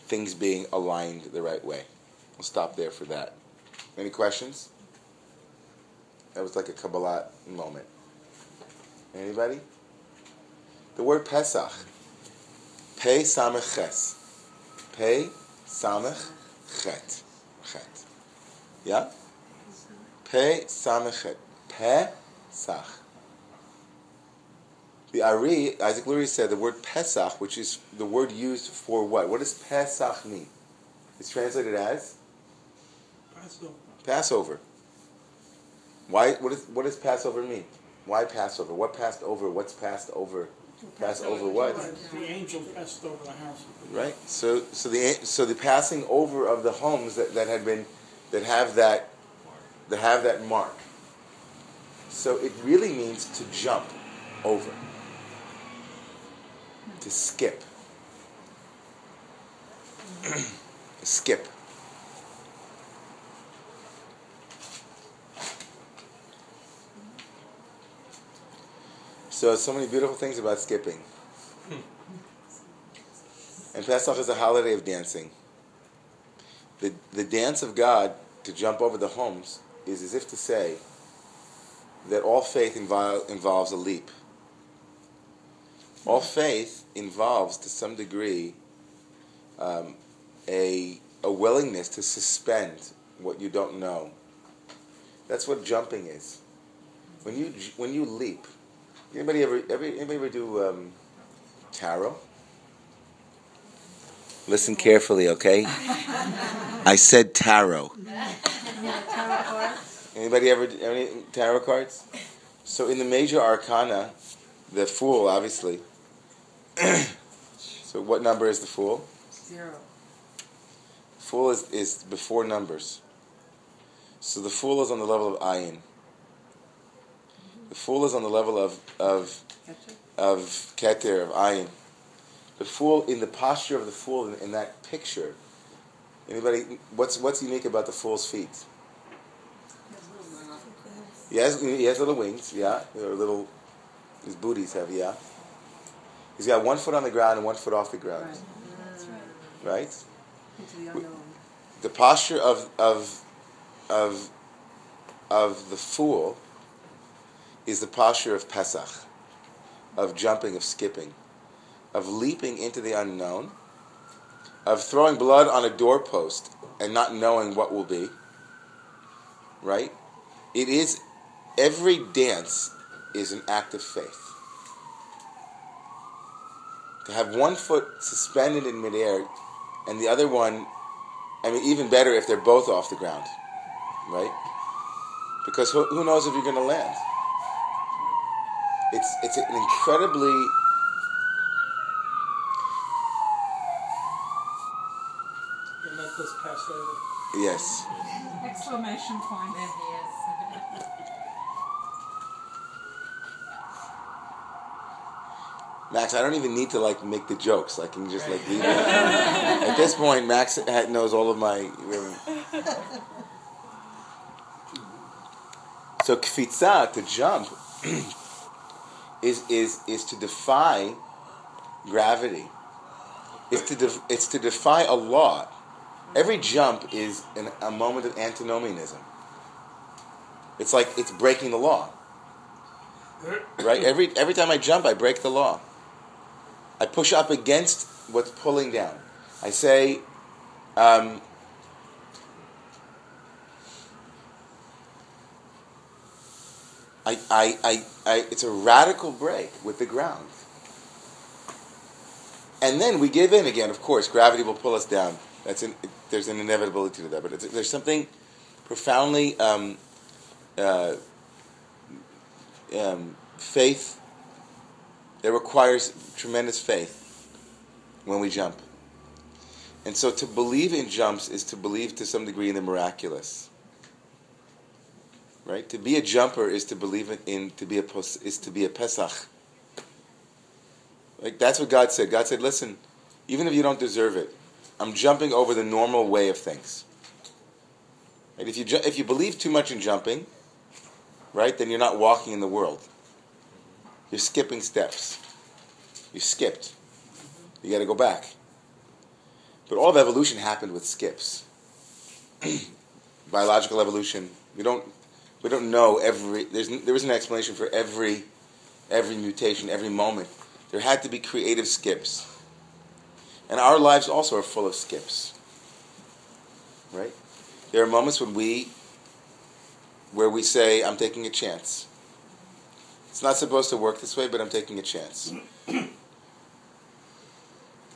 things being aligned the right way. We'll stop there for that. Any questions? That was like a Kabbalah moment. Anybody? The word Pesach. Pei Samech Ches. Pei Samech. Chet. Yeah? Pe Samechet. Pesach. The Ari, Isaac Lurie said the word Pesach, which is the word used for what? What does Pesach mean? It's translated as Passover. Passover. Why? What, is, what does Passover mean? Why Passover? What passed over? What's passed over? Passed over what? The angel passed over the house. Right. So, so the so the passing over of the homes that, that had been that have that that have that mark. So it really means to jump over, to skip, skip. So, so many beautiful things about skipping. And Pesach is a holiday of dancing. The, the dance of God to jump over the homes is as if to say that all faith invol- involves a leap. All faith involves, to some degree, um, a, a willingness to suspend what you don't know. That's what jumping is. When you when you leap, anybody ever, ever anybody ever do um, tarot? Listen carefully, okay? I said tarot. Anybody ever any tarot cards? So in the major arcana, the fool, obviously. so what number is the fool? Zero. Fool is, is before numbers. So the fool is on the level of ayin. The fool is on the level of of of keter of ayin. The fool in the posture of the fool in, in that picture. Anybody? What's what's unique about the fool's feet? He has he has little wings, yeah, or little his booties have, yeah. He's got one foot on the ground and one foot off the ground, right. right? The the posture of of of of the fool is the posture of Pesach, of jumping, of skipping, of leaping into the unknown, of throwing blood on a doorpost and not knowing what will be. Right? It is every dance is an act of faith. To have one foot suspended in midair and the other one I mean, even better if they're both off the ground, right? Because who, who knows if you're going to land? It's it's an incredibly You let this pass over. Yes. Exclamation point. Max, I don't even need to like make the jokes. I can just like leave it. At this point, Max knows all of my. So kfitza to jump is is is to defy gravity. It's to def- it's to defy a law. Every jump is an, a moment of antinomianism. It's like it's breaking the law. Right? Every every time I jump, I break the law. I push up against what's pulling down. I say, um, I, I, I, I, it's a radical break with the ground. And then we give in again, of course. Gravity will pull us down. That's an, there's an inevitability to that. But there's something profoundly um, uh, um, faith that requires tremendous faith when we jump. And so to believe in jumps is to believe to some degree in the miraculous. Right? To be a jumper is to believe in, in to be a is to be a pesach. Like that's what God said. God said, "Listen, even if you don't deserve it, I'm jumping over the normal way of things." Right? If you ju- if you believe too much in jumping, right, then you're not walking in the world. You're skipping steps. You skipped. You got to go back. But all of evolution happened with skips. Biological evolution. We don't we don't know every there's there isn't an explanation for every every mutation, every moment. There had to be creative skips. And our lives also are full of skips. Right? There are moments when we where we say I'm taking a chance. It's not supposed to work this way, but I'm taking a chance.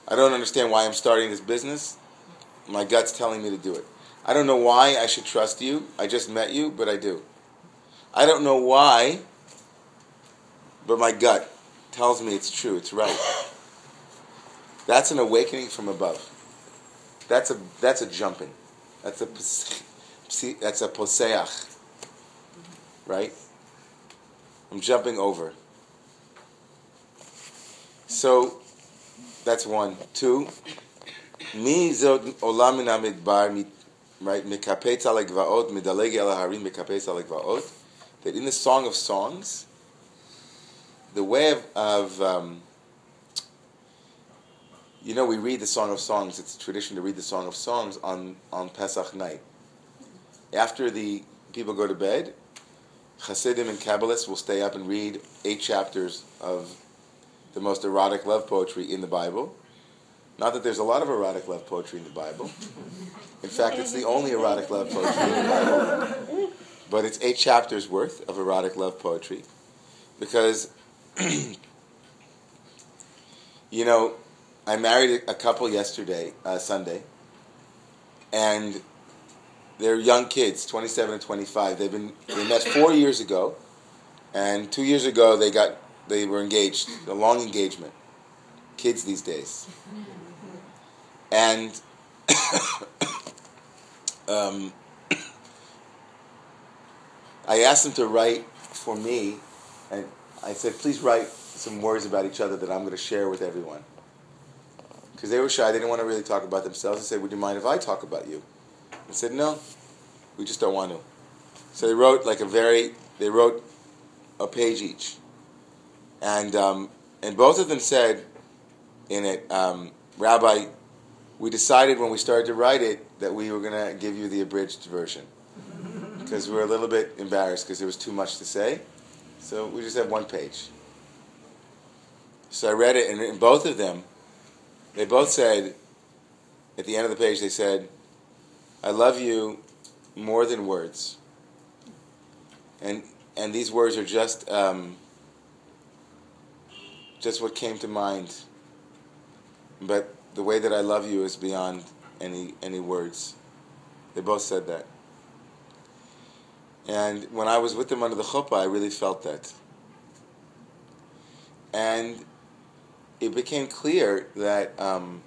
I don't understand why I'm starting this business. My gut's telling me to do it. I don't know why I should trust you. I just met you, but I do. I don't know why, but my gut tells me it's true, it's right. That's an awakening from above. That's a that's a jumping. That's a that's a poseach. Right? I'm jumping over. So that's one. Two. Mi zot olam min hamidbar mi- right mikapetz al hagvaot midaleg el harim mikapetz al hagvaot. That in the Song of Songs, the way of, of um, you know, we read the Song of Songs. It's a tradition to read the Song of Songs on, on Pesach night. after the people go to bed, Hasidim and Kabbalists will stay up and read eight chapters of the most erotic love poetry in the Bible. Not that there's a lot of erotic love poetry in the Bible. In fact, it's the only erotic love poetry in the Bible. But it's eight chapters worth of erotic love poetry. Because, you know, I married a couple yesterday, uh, Sunday, and they're young kids, 27 and 25. They've been they met four years ago, and two years ago they got they were engaged, a long engagement. Kids these days, and um, I asked them to write for me, and I said, please write some words about each other that I'm going to share with everyone. Because they were shy, they didn't want to really talk about themselves. I said, would you mind if I talk about you? I said, no, we just don't want to. So they wrote like a very, they wrote a page each. And, um, and both of them said in it, um, Rabbi, we decided when we started to write it that we were going to give you the abridged version. Because we were a little bit embarrassed because there was too much to say. So we just have one page. So I read it, and in both of them, they both said, at the end of the page, they said, I love you more than words. And, and these words are just, um, just what came to mind. But the way that I love you is beyond any, any words. They both said that. And when I was with them under the chuppah, I really felt that. And it became clear that um,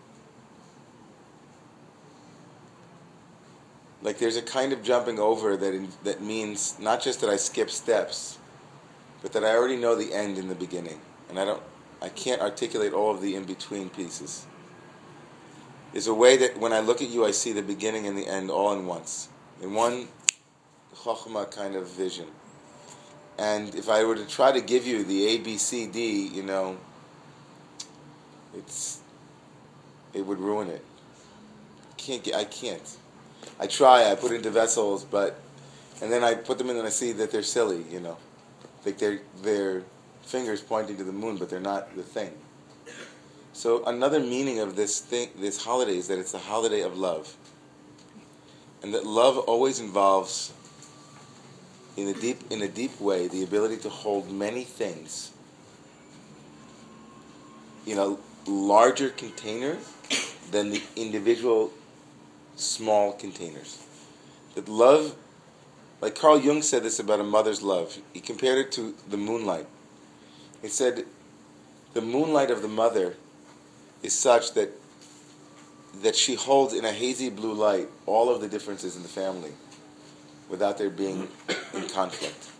like there's a kind of jumping over that in, that means not just that I skip steps, but that I already know the end in the beginning, and I don't, I can't articulate all of the in between pieces. There's a way that when I look at you, I see the beginning and the end all in once, in one chokhmah kind of vision. And if I were to try to give you the A, B, C, D, you know, it's it would ruin it. Can't get, I can't. I try. I put into vessels, but and then I put them in and I see that they're silly. You know, like they're their fingers pointing to the moon, but they're not the thing. So another meaning of this thing, this holiday, is that it's a holiday of love, and that love always involves, in a deep in a deep way, the ability to hold many things. You know, larger container than the individual small containers. That love, like Carl Jung said this about a mother's love, he compared it to the moonlight. He said, the moonlight of the mother is such that that she holds in a hazy blue light all of the differences in the family without there being in conflict.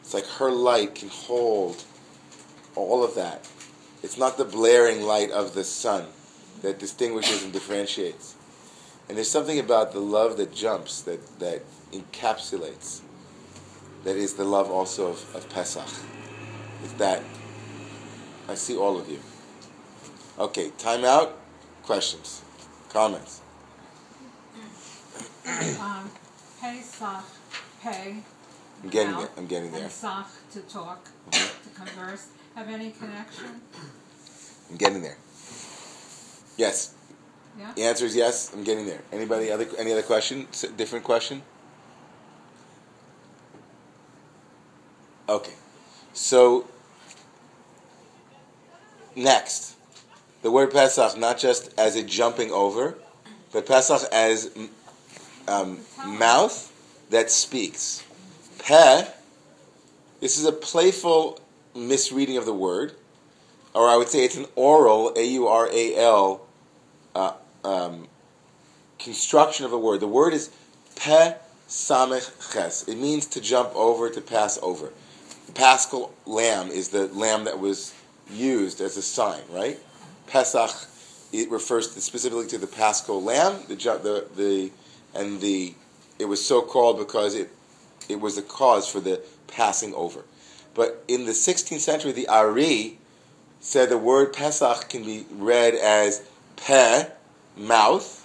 It's like her light can hold all of that it's not the blaring light of the sun that distinguishes and differentiates. And there's something about the love that jumps, that, that encapsulates, that is the love also of, of Pesach. Is that I see all of you. Okay, time out. Questions, comments. Um, Pesach, pay. I'm getting mouth, there. I'm getting there. And sach, to talk, Mhm. to converse. Have any connection? I'm getting there. Yes. Yeah? The answer is yes. I'm getting there. Anybody other any other question? Different question? Okay. So next, the word Pesach not just as a jumping over, but Pesach as um, mouth that speaks. Peh. This is a playful misreading of the word, or I would say it's an oral A U R A L uh, um, construction of a word. The word is Peh Samech Ches. It means to jump over, to pass over. The paschal lamb is the lamb that was used as a sign, right? Pesach it refers to, specifically to the paschal lamb, the, the the and the it was so called because it it was the cause for the passing over. But in the 16th century, the Ari said the word Pesach can be read as peh, mouth,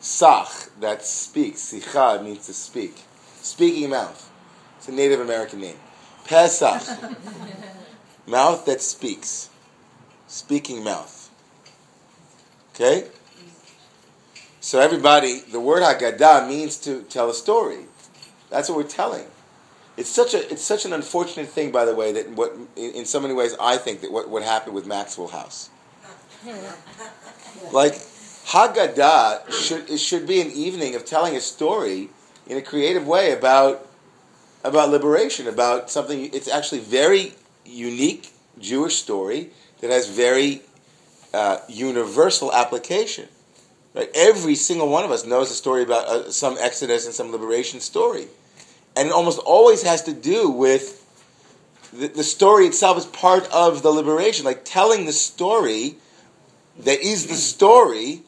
Sach, that speaks. Sicha means to speak. Speaking mouth. It's a Native American name. Pesach. mouth that speaks. Speaking mouth. Okay? So everybody, the word Haggadah means to tell a story. That's what we're telling. It's such a it's such an unfortunate thing, by the way, that what in, so many ways I think that what, what happened with Maxwell House. like Haggadah should it should be an evening of telling a story in a creative way about about liberation, about something. It's actually very unique Jewish story that has very uh, universal application. Right? Every single one of us knows a story about uh, some Exodus and some liberation story and it almost always has to do with the, the story itself is part of the liberation. Like telling the story that is the story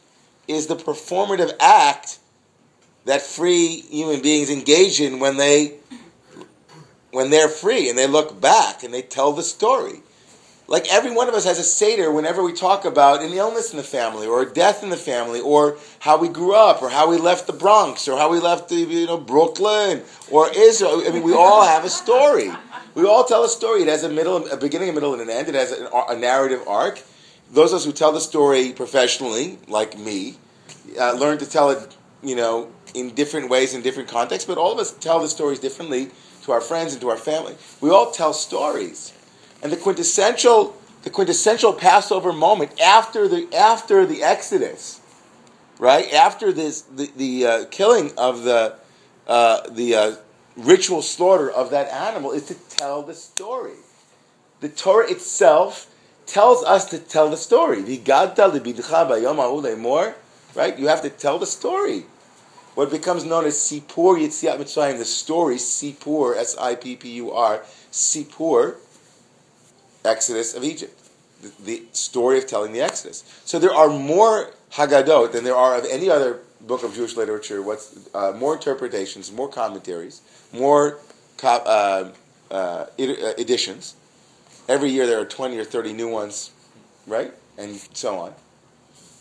is the performative act that free human beings engage in when they when they're free and they look back and they tell the story. Like every one of us has a Seder whenever we talk about an illness in the family or a death in the family or how we grew up or how we left the Bronx or how we left the, you know, Brooklyn or Israel. I mean, we all have a story. We all tell a story. It has a middle, a beginning, a middle, and an end. It has a, narrative arc. Those of us who tell the story professionally, like me, uh, learn to tell it, you know, in different ways, in different contexts. But all of us tell the stories differently to our friends and to our family. We all tell stories. And the quintessential, the quintessential Passover moment after the after the Exodus, right after this the, the uh, killing of the uh, the uh, ritual slaughter of that animal is to tell the story. The Torah itself tells us to tell the story. Right? You have to tell the story. What becomes known as Sipur Yitziat Mitzrayim, the story, Sipur, S I P P U R, Sipur, Exodus of Egypt, the, the, story of telling the Exodus. So there are more Haggadot than there are of any other book of Jewish literature. What's uh, more interpretations, more commentaries, more uh, uh, uh, editions. Every year there are twenty or thirty new ones, right, and so on.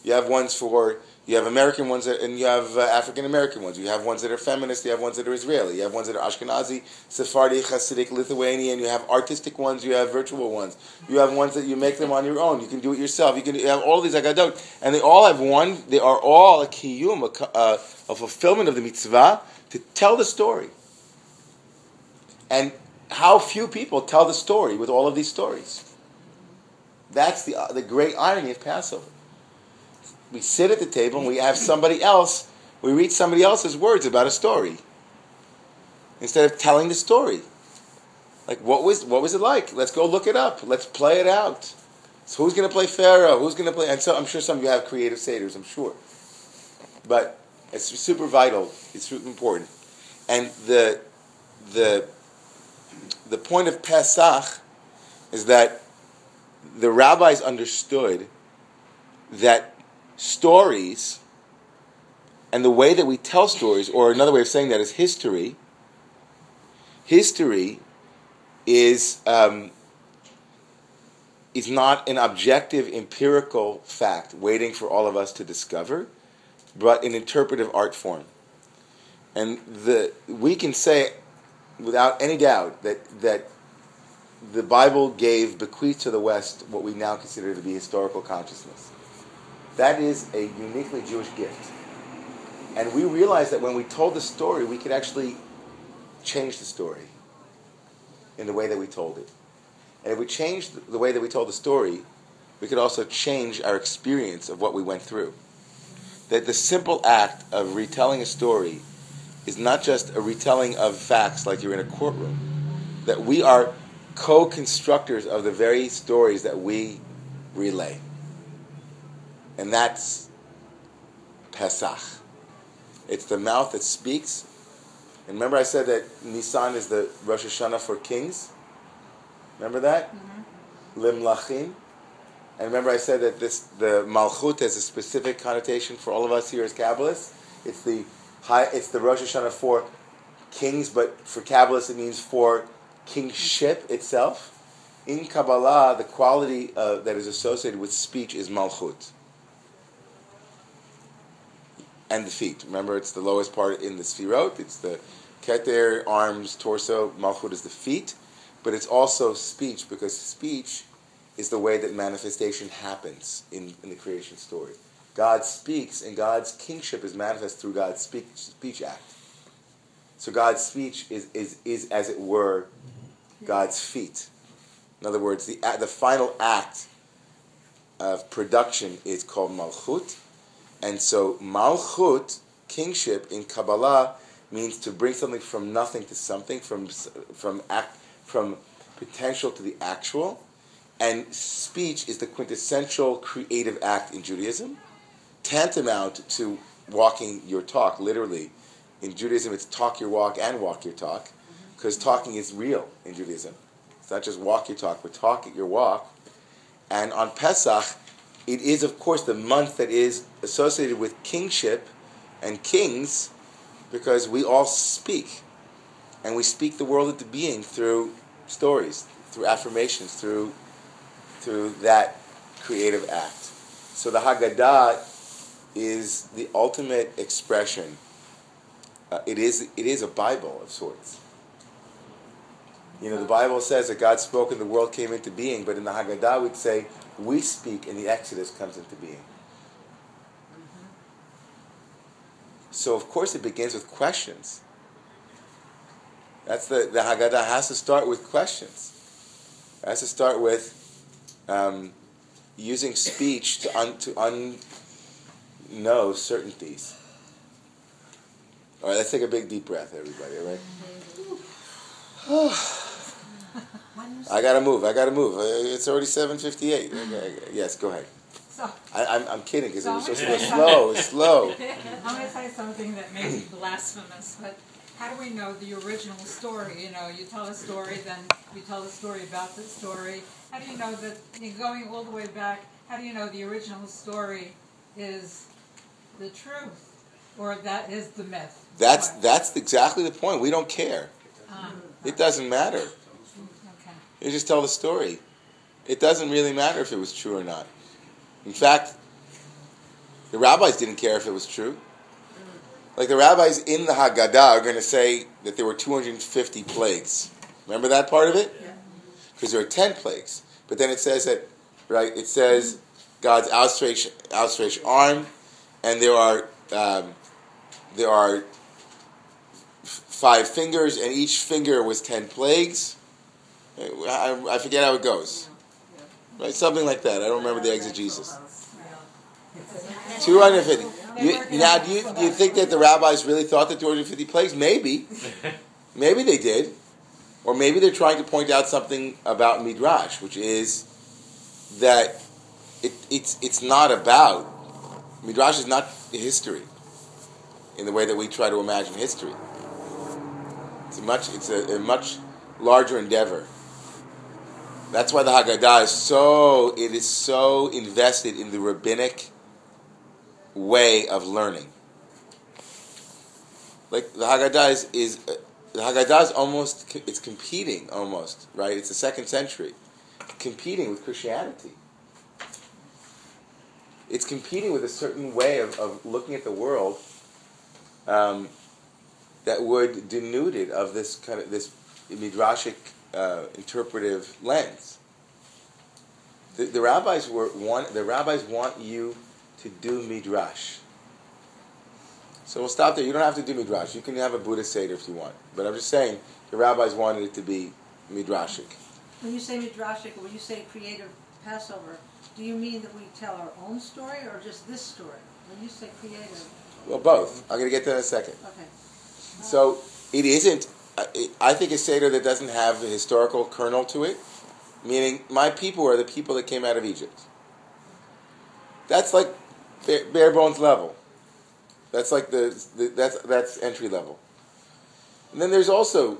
You have ones for you have American ones that, and you have uh, African American ones. You have ones that are feminist. You have ones that are Israeli. You have ones that are Ashkenazi, Sephardi, Hasidic, Lithuanian. You have artistic ones. You have virtual ones. You have ones that you make them on your own. You can do it yourself. You can you have all these Agadot, and they all have one. They are all a kiyum, a, a, a fulfillment of the mitzvah to tell the story. And how few people tell the story with all of these stories. That's the uh, the great irony of Passover we sit at the table and we have somebody else, we read somebody else's words about a story instead of telling the story. Like what was what was it like? Let's go look it up. Let's play it out. So who's going to play Pharaoh? Who's going to play? And so I'm sure some of you have creative seders. I'm sure, but it's super vital. It's super important. And the the the point of Pesach is that the rabbis understood that stories and the way that we tell stories, or another way of saying that is history, history is, um, is not an objective empirical fact waiting for all of us to discover, but an interpretive art form. And the, we can say without any doubt that, that the Bible gave, bequeathed to the West what we now consider to be historical consciousness. That is a uniquely Jewish gift. And we realized that when we told the story, we could actually change the story in the way that we told it. And if we changed the way that we told the story, we could also change our experience of what we went through. That the simple act of retelling a story is not just a retelling of facts like you're in a courtroom, that we are co constructors of the very stories that we relay and that's Pesach. It's the mouth that speaks. And remember, I said that Nisan is the Rosh Hashanah for kings. Remember that? Mm-hmm. Limlachim. And remember, I said that this the Malchut has a specific connotation for all of us here as Kabbalists. It's the high, it's the Rosh Hashanah for kings, but for Kabbalists it means for kingship itself. In Kabbalah, the quality uh, that is associated with speech is Malchut. And the feet. Remember, it's the lowest part in the Sfirot. It's the Keter, arms, torso. Malchut is the feet. But it's also speech, because speech is the way that manifestation happens in, in the creation story. God speaks, and God's kingship is manifest through God's speech, speech act. So God's speech is, is, is, as it were, God's feet. In other words, the, the final act of production is called Malchut. And so Malchut, kingship in Kabbalah, means to bring something from nothing to something, from, from, act, from potential to the actual. And speech is the quintessential creative act in Judaism, tantamount to walking your talk, literally. In Judaism, it's talk your walk and walk your talk, because talking is real in Judaism. It's not just walk your talk, but talk at your walk. And on Pesach, it is, of course, the month that is associated with kingship and kings, because we all speak. And we speak the world into being through stories, through affirmations, through through that creative act. So the Haggadah is the ultimate expression. Uh, it is it is a Bible of sorts. You know, the Bible says that God spoke and the world came into being, but in the Haggadah we'd say we speak and the Exodus comes into being. So of course it begins with questions. That's the the Haggadah has to start with questions. It has to start with um, using speech to un, to un know certainties. All right, let's take a big deep breath, everybody. All right. I gotta move. I gotta move. Uh, It's already seven fifty eight. Yes, go ahead. So, I, I'm, I'm kidding because it was supposed to go slow. It's slow. I'm gonna say something that may be blasphemous, but how do we know the original story? You know, you tell a story, then you tell a story about the story. How do you know that, going all the way back, how do you know the original story is the truth? Or that is the myth? That's that's exactly the point. We don't care. Ah, It doesn't matter. You just tell the story. It doesn't really matter if it was true or not. In fact, the rabbis didn't care if it was true. Like the rabbis in the Haggadah are going to say that there were 250 plagues. Remember that part of it? Because there are 10 plagues. But then it says that, right, it says God's outstretched, outstretched arm, and there are, um, there are five fingers, and each finger was 10 plagues. I, I forget how it goes. Right, something like that. I don't remember the exegesis. 250. You, now, do you, do you think that the rabbis really thought that 250 plagues? Maybe. Maybe they did. Or maybe they're trying to point out something about Midrash, which is that it, it's, it's not about, Midrash is not history in the way that we try to imagine history. It's a much, it's a, a much larger endeavor. That's why the Haggadah is so, it is so invested in the rabbinic way of learning. Like the Haggadah is, is the Haggadah is almost it's competing almost right. It's the second century, competing with Christianity. It's competing with a certain way of, of looking at the world um, that would denude it of this kind of this midrashic uh, interpretive lens. The, the rabbis were want the rabbis want you to do midrash. So we'll stop there. You don't have to do midrash. You can have a Buddhist seder if you want. But I'm just saying the rabbis wanted it to be midrashic. When you say midrashic, or when you say creative Passover, do you mean that we tell our own story or just this story? When you say creative, Well, both. I'm going to get to that in a second. okay. So it isn't. I- think a seder that doesn't have a historical kernel to it, meaning my people are the people that came out of Egypt. That's like bare, bare bones level. That's like the, the that's that's entry level. And then there's also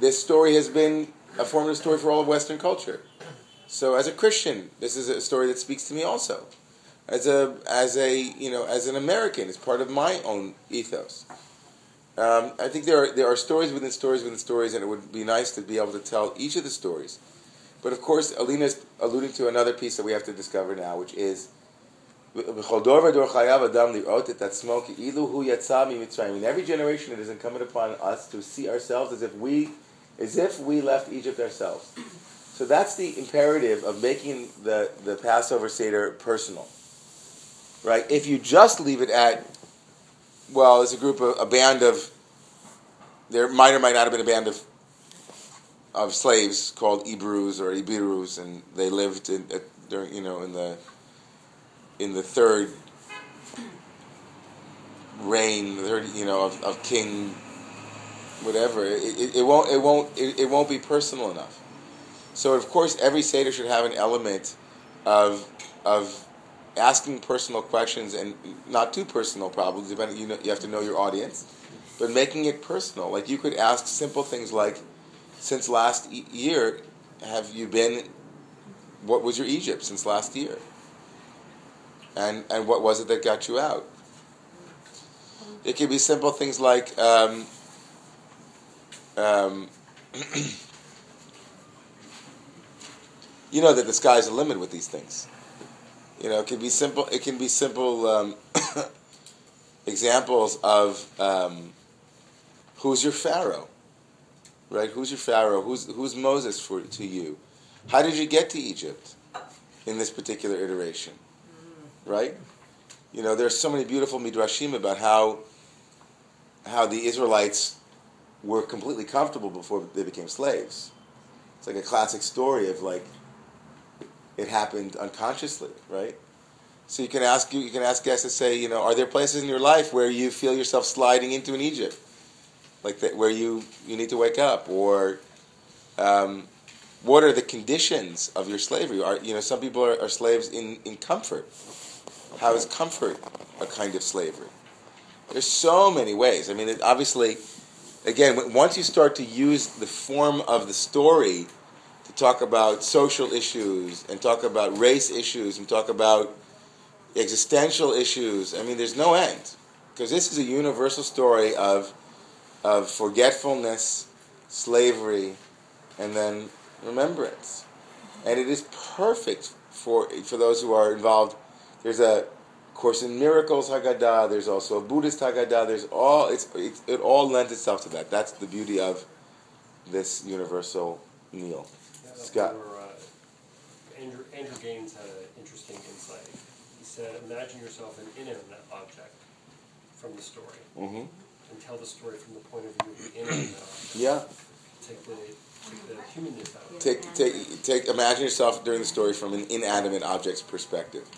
this story has been a formative story for all of Western culture. So as a Christian, this is a story that speaks to me also. As a as a you know as an American, it's part of my own ethos. Um, I think there are there are stories within stories within stories, and it would be nice to be able to tell each of the stories. But of course, Alina is alluding to another piece that we have to discover now, which is. In every generation, it is incumbent upon us to see ourselves as if we, as if we left Egypt ourselves. So that's the imperative of making the, the Passover Seder personal. Right? If you just leave it at, well, it's a group of, a band of, there might or might not have been a band of, of slaves called Hebrews or Ibirus, and they lived in, at, during, you know, in the, in the third reign, the third, you know, of, of King, whatever. It, it, it won't, it won't, it, it won't be personal enough. So of course, every seder should have an element of of asking personal questions and not too personal, probably. Depending, you know, you have to know your audience, but making it personal. Like you could ask simple things like, "Since last e- year, have you been? What was your Egypt since last year? And and what was it that got you out?" It could be simple things like. Um, um, you know that the sky's the limit with these things. You know, it can be simple. It can be simple um, examples of um, who's your pharaoh, right? Who's your pharaoh? Who's who's Moses for to you? How did you get to Egypt in this particular iteration, right? You know, there's so many beautiful midrashim about how how the Israelites were completely comfortable before they became slaves. It's like a classic story of like it happened unconsciously, right? So you can ask you, you can ask guests to say, you know, are there places in your life where you feel yourself sliding into an Egypt, like that, where you you need to wake up, or um, what are the conditions of your slavery? Are you know some people are, are slaves in in comfort? How is comfort a kind of slavery? There's so many ways. I mean, it, obviously, again, once you start to use the form of the story to talk about social issues and talk about race issues and talk about existential issues. I mean, there's no end because this is a universal story of of forgetfulness, slavery, and then remembrance, and it is perfect for for those who are involved. There's a course in miracles Haggadah. There's also a Buddhist Haggadah. There's all it's, it all lends itself to that. That's the beauty of this universal meal. Yeah, Scott. or, uh, Andrew, Andrew Gaines had an interesting insight. He said, imagine yourself an inanimate object from the story, hmm and tell the story from the point of view of the inanimate object. Yeah. Take the, take the humanness out of it. Take, take, take. Imagine yourself during the story from an inanimate object's perspective,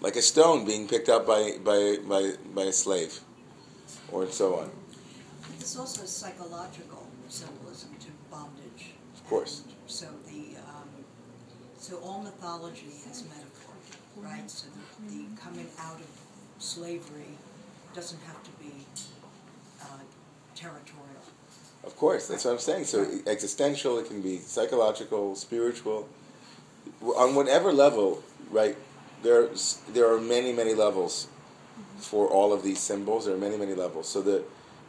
like a stone being picked up by by by, by a slave, or so on. There's also psychological symbolism to bondage. Of course. So the um, so all mythology is metaphor, right? So the, the coming out of slavery doesn't have to be uh, territorial. Of course, that's what I'm saying. So existential, it can be psychological, spiritual, on whatever level, right? There's there are many many levels for all of these symbols. There are many many levels. So the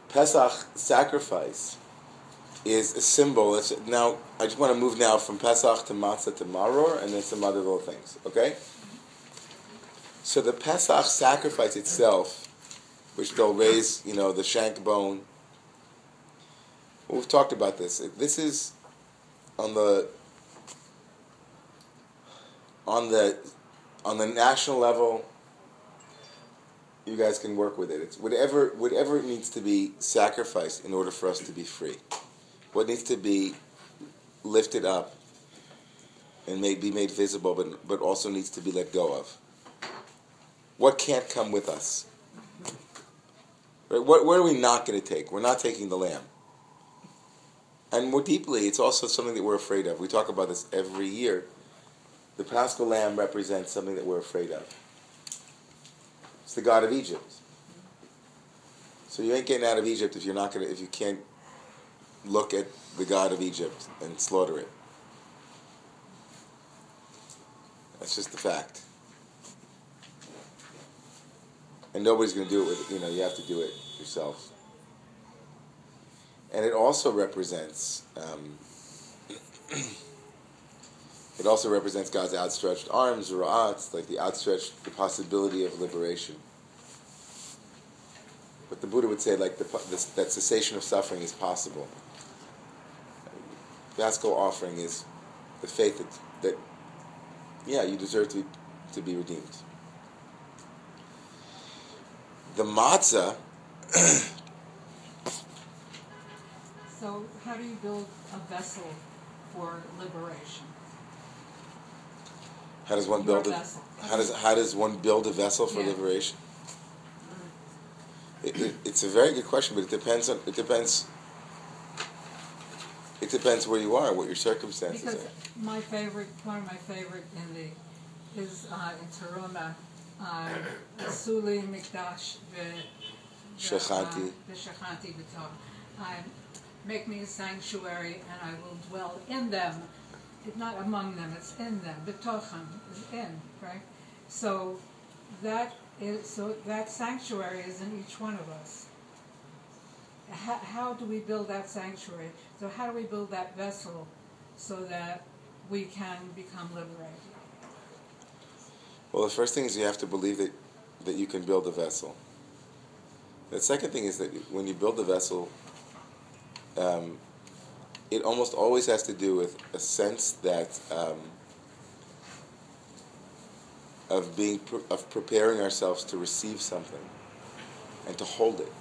Pesach sacrifice is a symbol. It's, now I just want to move now from Pesach to Matzah to Maror, and then some other little things. Okay. So the Pesach sacrifice itself, which they'll raise, you know, the shank bone. We've talked about this. This is on the on the on the national level. You guys can work with it. It's whatever whatever it needs to be sacrificed in order for us to be free. What needs to be lifted up and may be made visible, but but also needs to be let go of. What can't come with us? Right? What, what are we not going to take? We're not taking the lamb. And more deeply, it's also something that we're afraid of. We talk about this every year. The Paschal Lamb represents something that we're afraid of. It's the God of Egypt. So you ain't getting out of Egypt if you're not gonna if you can't look at the God of Egypt and slaughter it. That's just the fact. And nobody's gonna do it with you know, you have to do it yourself and it also represents um, It also represents God's outstretched arms, ra'at, like the outstretched, the possibility of liberation. But the Buddha would say, like the, this, that cessation of suffering is possible. Paschal offering is the faith that, that yeah, you deserve to be, to be redeemed. The matzah So how do you build a vessel for liberation? How does one Your build a vessel. how does how does one build a vessel for Yeah. liberation? It, it, it's a very good question, but it depends on it depends. It depends where you are, what your circumstances Because are. my favorite, one of my favorite in the, is uh, in Teruma, uh, Suli Mikdash Shechanti. Shechanti Make me a sanctuary and I will dwell in them. It's not among them, it's in them. B'tochem is in, right? So that is, so that sanctuary is in each one of us. How, how do we build that sanctuary? So how do we build that vessel so that we can become liberated? Well, the first thing is you have to believe that, that you can build a vessel. The second thing is that when you build the vessel, um, it almost always has to do with a sense that um, of being of preparing ourselves to receive something and to hold it.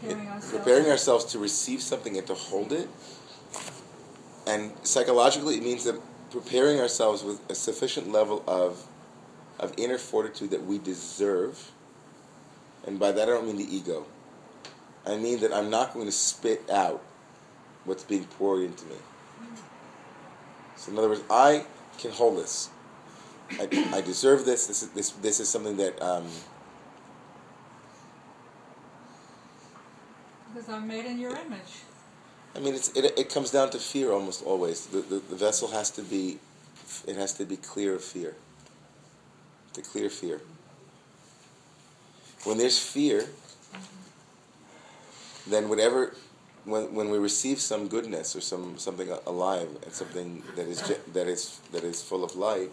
Preparing ourselves. Preparing ourselves to receive something and to hold it. And psychologically, it means that preparing ourselves with a sufficient level of, of inner fortitude that we deserve. And by that, I don't mean the ego. I mean that I'm not going to spit out what's being poured into me. So, in other words, I can hold this. I, I deserve this. This is, this, this is something that um, Because I'm made in your image. I mean, it, it comes down to fear almost always. The, the, the vessel has to be, it has to be clear of fear. To clear fear. When there's fear, then whatever, when, when we receive some goodness or some something alive and something that is, that, is, that is full of light,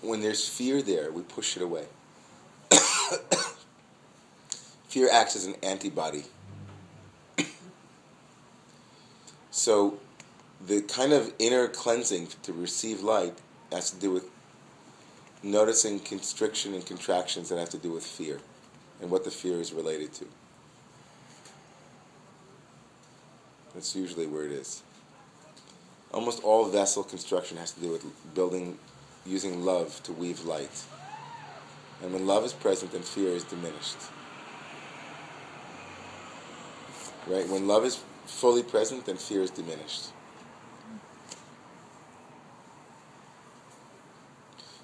when there's fear there, we push it away. fear acts as an antibody. So, the kind of inner cleansing to receive light has to do with noticing constriction and contractions that have to do with fear and what the fear is related to. That's usually where it is. Almost all vessel construction has to do with building, using love to weave light. And when love is present, then fear is diminished. Right? When love is fully present, then fear is diminished.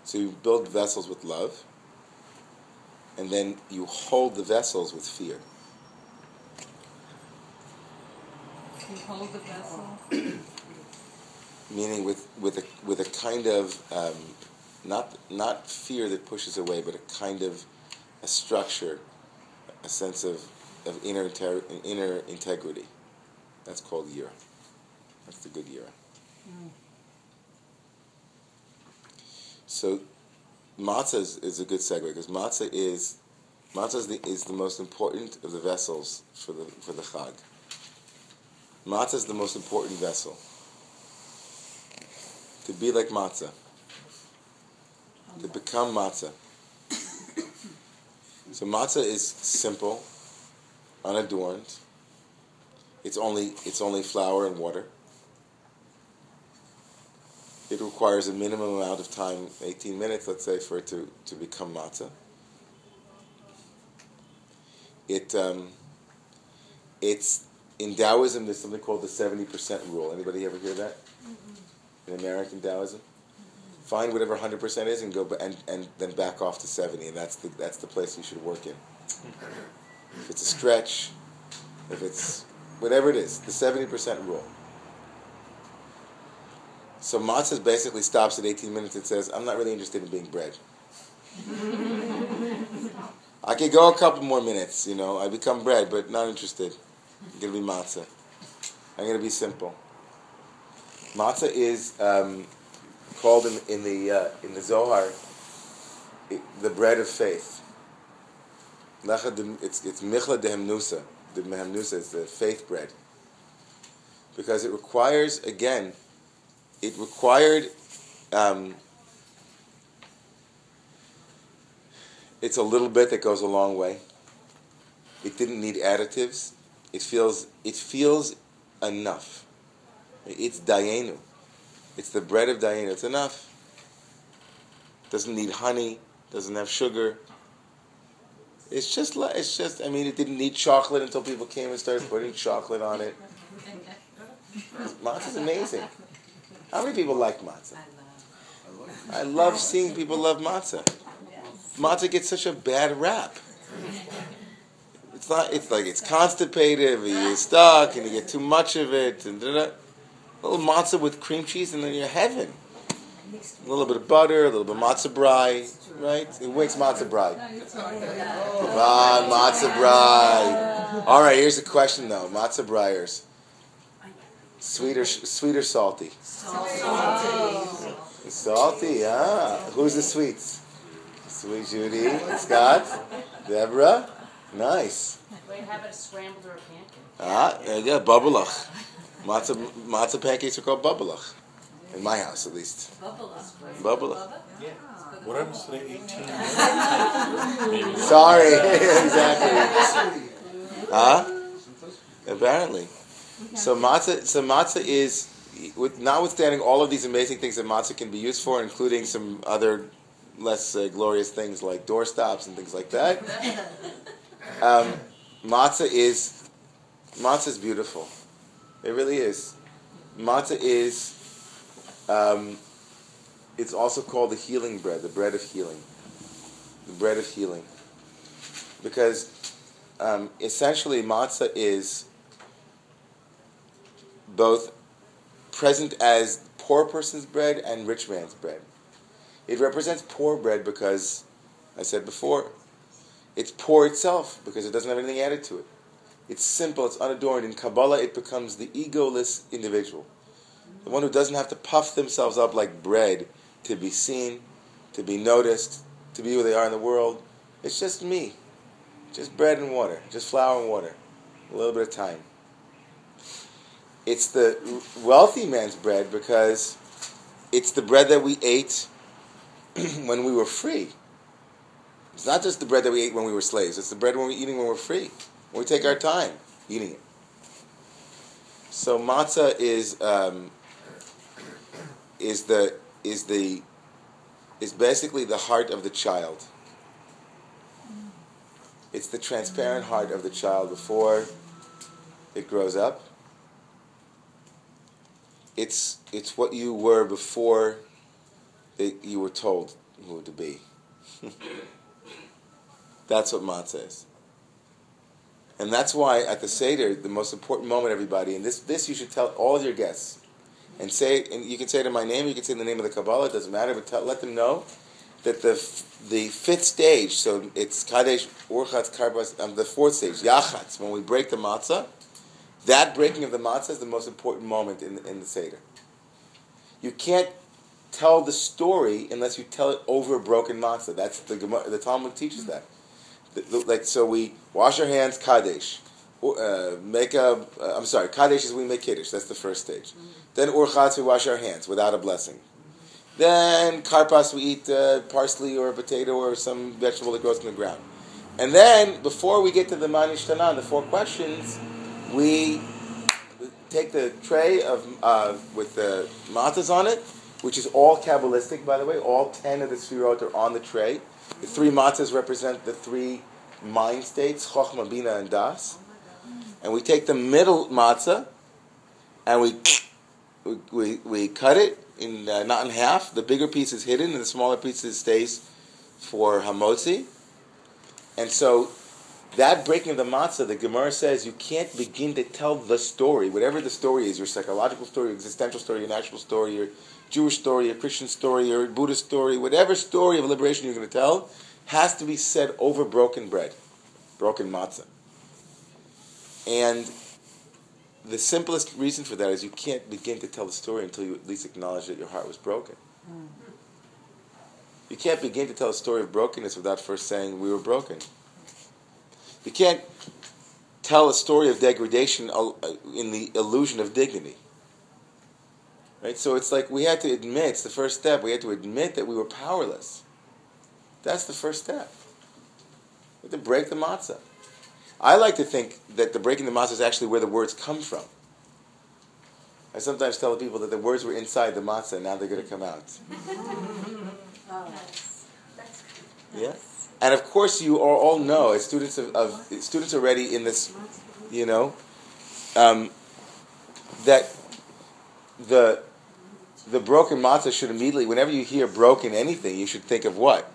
So you build vessels with love, and then you hold the vessels with fear. You hold the vessel. Meaning with, with a with a kind of um, not not fear that pushes away, but a kind of a structure, a sense of, of inner inter- inner integrity. That's called yira. That's the good yira. So, matzah is, is a good segue because matzah is matzah is the, is the most important of the vessels for the for the chag. Matzah is the most important vessel. To be like matzah. To become matzah. So matzah is simple, unadorned. It's only it's only flour and water. It requires a minimum amount of time, 18 minutes, let's say, for it to, to become matzah. It um, it's in Taoism. There's something called the 70% rule. Anybody ever hear that? In American Taoism, find whatever 100% is and go and, and then back off to 70, and that's the that's the place you should work in. If it's a stretch, if it's whatever it is, the 70% rule. So matzah basically stops at 18 minutes and says, I'm not really interested in being bread. I could go a couple more minutes, you know. I become bread, but not interested. I'm going to be matzah. I'm going to be simple. Matzah is, um, called in, in the uh, in the Zohar i- the bread of faith. It's it's michla de hemnusa. The hemnusa is the faith bread because it requires again. It required. Um, it's a little bit that goes a long way. It didn't need additives. It feels it feels enough. It's dayenu. It's the bread of dayenu. It's enough. Doesn't need honey. Doesn't have sugar. It's just like it's just. I mean, it didn't need chocolate until people came and started putting chocolate on it. Matzah's amazing. How many people like matzah? I love seeing people love matzah. Matzah gets such a bad rap. It's not. It's like it's constipated. You're stuck, and you get too much of it, and da-da. a little matzah with cream cheese, and then you're heaven. A little bit of butter, a little bit of matzah brei, right? It makes matzah brei. Come on, matzah brei. All right, here's a question though, matzah briers. Sweet or sweet or salty? Salty. Salty, ah. Who's the sweets? Sweet Judy, Scott, Deborah. Nice. Wait, how about a scrambled or a pancake? Ah, there you go, bubblach. Matzah, matzah pancakes are called bubblach. In my house, at least. Bubblach. What happens to the 18 Sorry, exactly. Huh? Apparently. So matzah, so matzah is, with notwithstanding all of these amazing things that matzah can be used for, including some other less uh, glorious things like doorstops and things like that. Um, matzah is matzah is beautiful. It really is. Matzah is. Um, it's also called the healing bread, the bread of healing, the bread of healing, because um, essentially matzah is both present as poor person's bread and rich man's bread. It represents poor bread because, I said before, it's poor itself because it doesn't have anything added to it. It's simple, it's unadorned. In Kabbalah, it becomes the egoless individual. The one who doesn't have to puff themselves up like bread to be seen, to be noticed, to be who they are in the world. It's just me. Just bread and water, just flour and water, a little bit of time. It's the wealthy man's bread because it's the bread that we ate when we were free. It's not just the bread that we ate when we were slaves. It's the bread when we're eating when we're free. When we take our time eating it. So matzah is um, is the is the is basically the heart of the child. It's the transparent mm. heart of the child before it grows up. It's it's what you were before it, you were told who to be. That's what matzah is. And that's why at the Seder, the most important moment, everybody, and this, this you should tell all your guests. And say, and you can say it in my name, you can say in the name of the Kabbalah, it doesn't matter, but let them know that the the fifth stage, so it's Kadesh, Urchatz, Karpas, um, the fourth stage, Yachatz, when we break the matzah, that breaking of the matzah is the most important moment in, in the Seder. You can't tell the story unless you tell it over a broken matzah. That's the the Talmud teaches that. The- the- like so, we wash our hands, kadesh. Uh, make a, uh, I'm sorry, kadesh is we make kiddush. That's the first stage. Then urchatz, we wash our hands without a blessing. Then karpas, we eat uh, parsley or a potato or some vegetable that grows in the ground. And then before we get to the manishtanan, the four questions, we take the tray of uh, with the matzahs on it, which is all kabbalistic, by the way. All ten of the sfirot are on the tray. The three matzahs represent the three mind states: chokhmah, bina, and das. And we take the middle matzah, and we we, we, cut it in uh, not in half. The bigger piece is hidden, and the smaller piece stays for hamotzi. And so that breaking of the matzah, the Gemara says you can't begin to tell the story, whatever the story is, your psychological story, your existential story, your natural story, your Jewish story, your Christian story, your Buddhist story, whatever story of liberation you're going to tell, has to be said over broken bread, broken matzah. And the simplest reason for that is you can't begin to tell the story until you at least acknowledge that your heart was broken. You can't begin to tell a story of brokenness without first saying we were broken. You can't tell a story of degradation uh, in the illusion of dignity. Right? So it's like we had to admit, it's the first step, we had to admit that we were powerless. That's the first step. We had to break the matzah. I like to think that the breaking the matzah is actually where the words come from. I sometimes tell people that the words were inside the matzah, and now they're going to come out. Yeah, and of course you all, all know as students of, of students already in this, you know, um, that the the broken matzah should immediately, whenever you hear broken anything, you should think of what?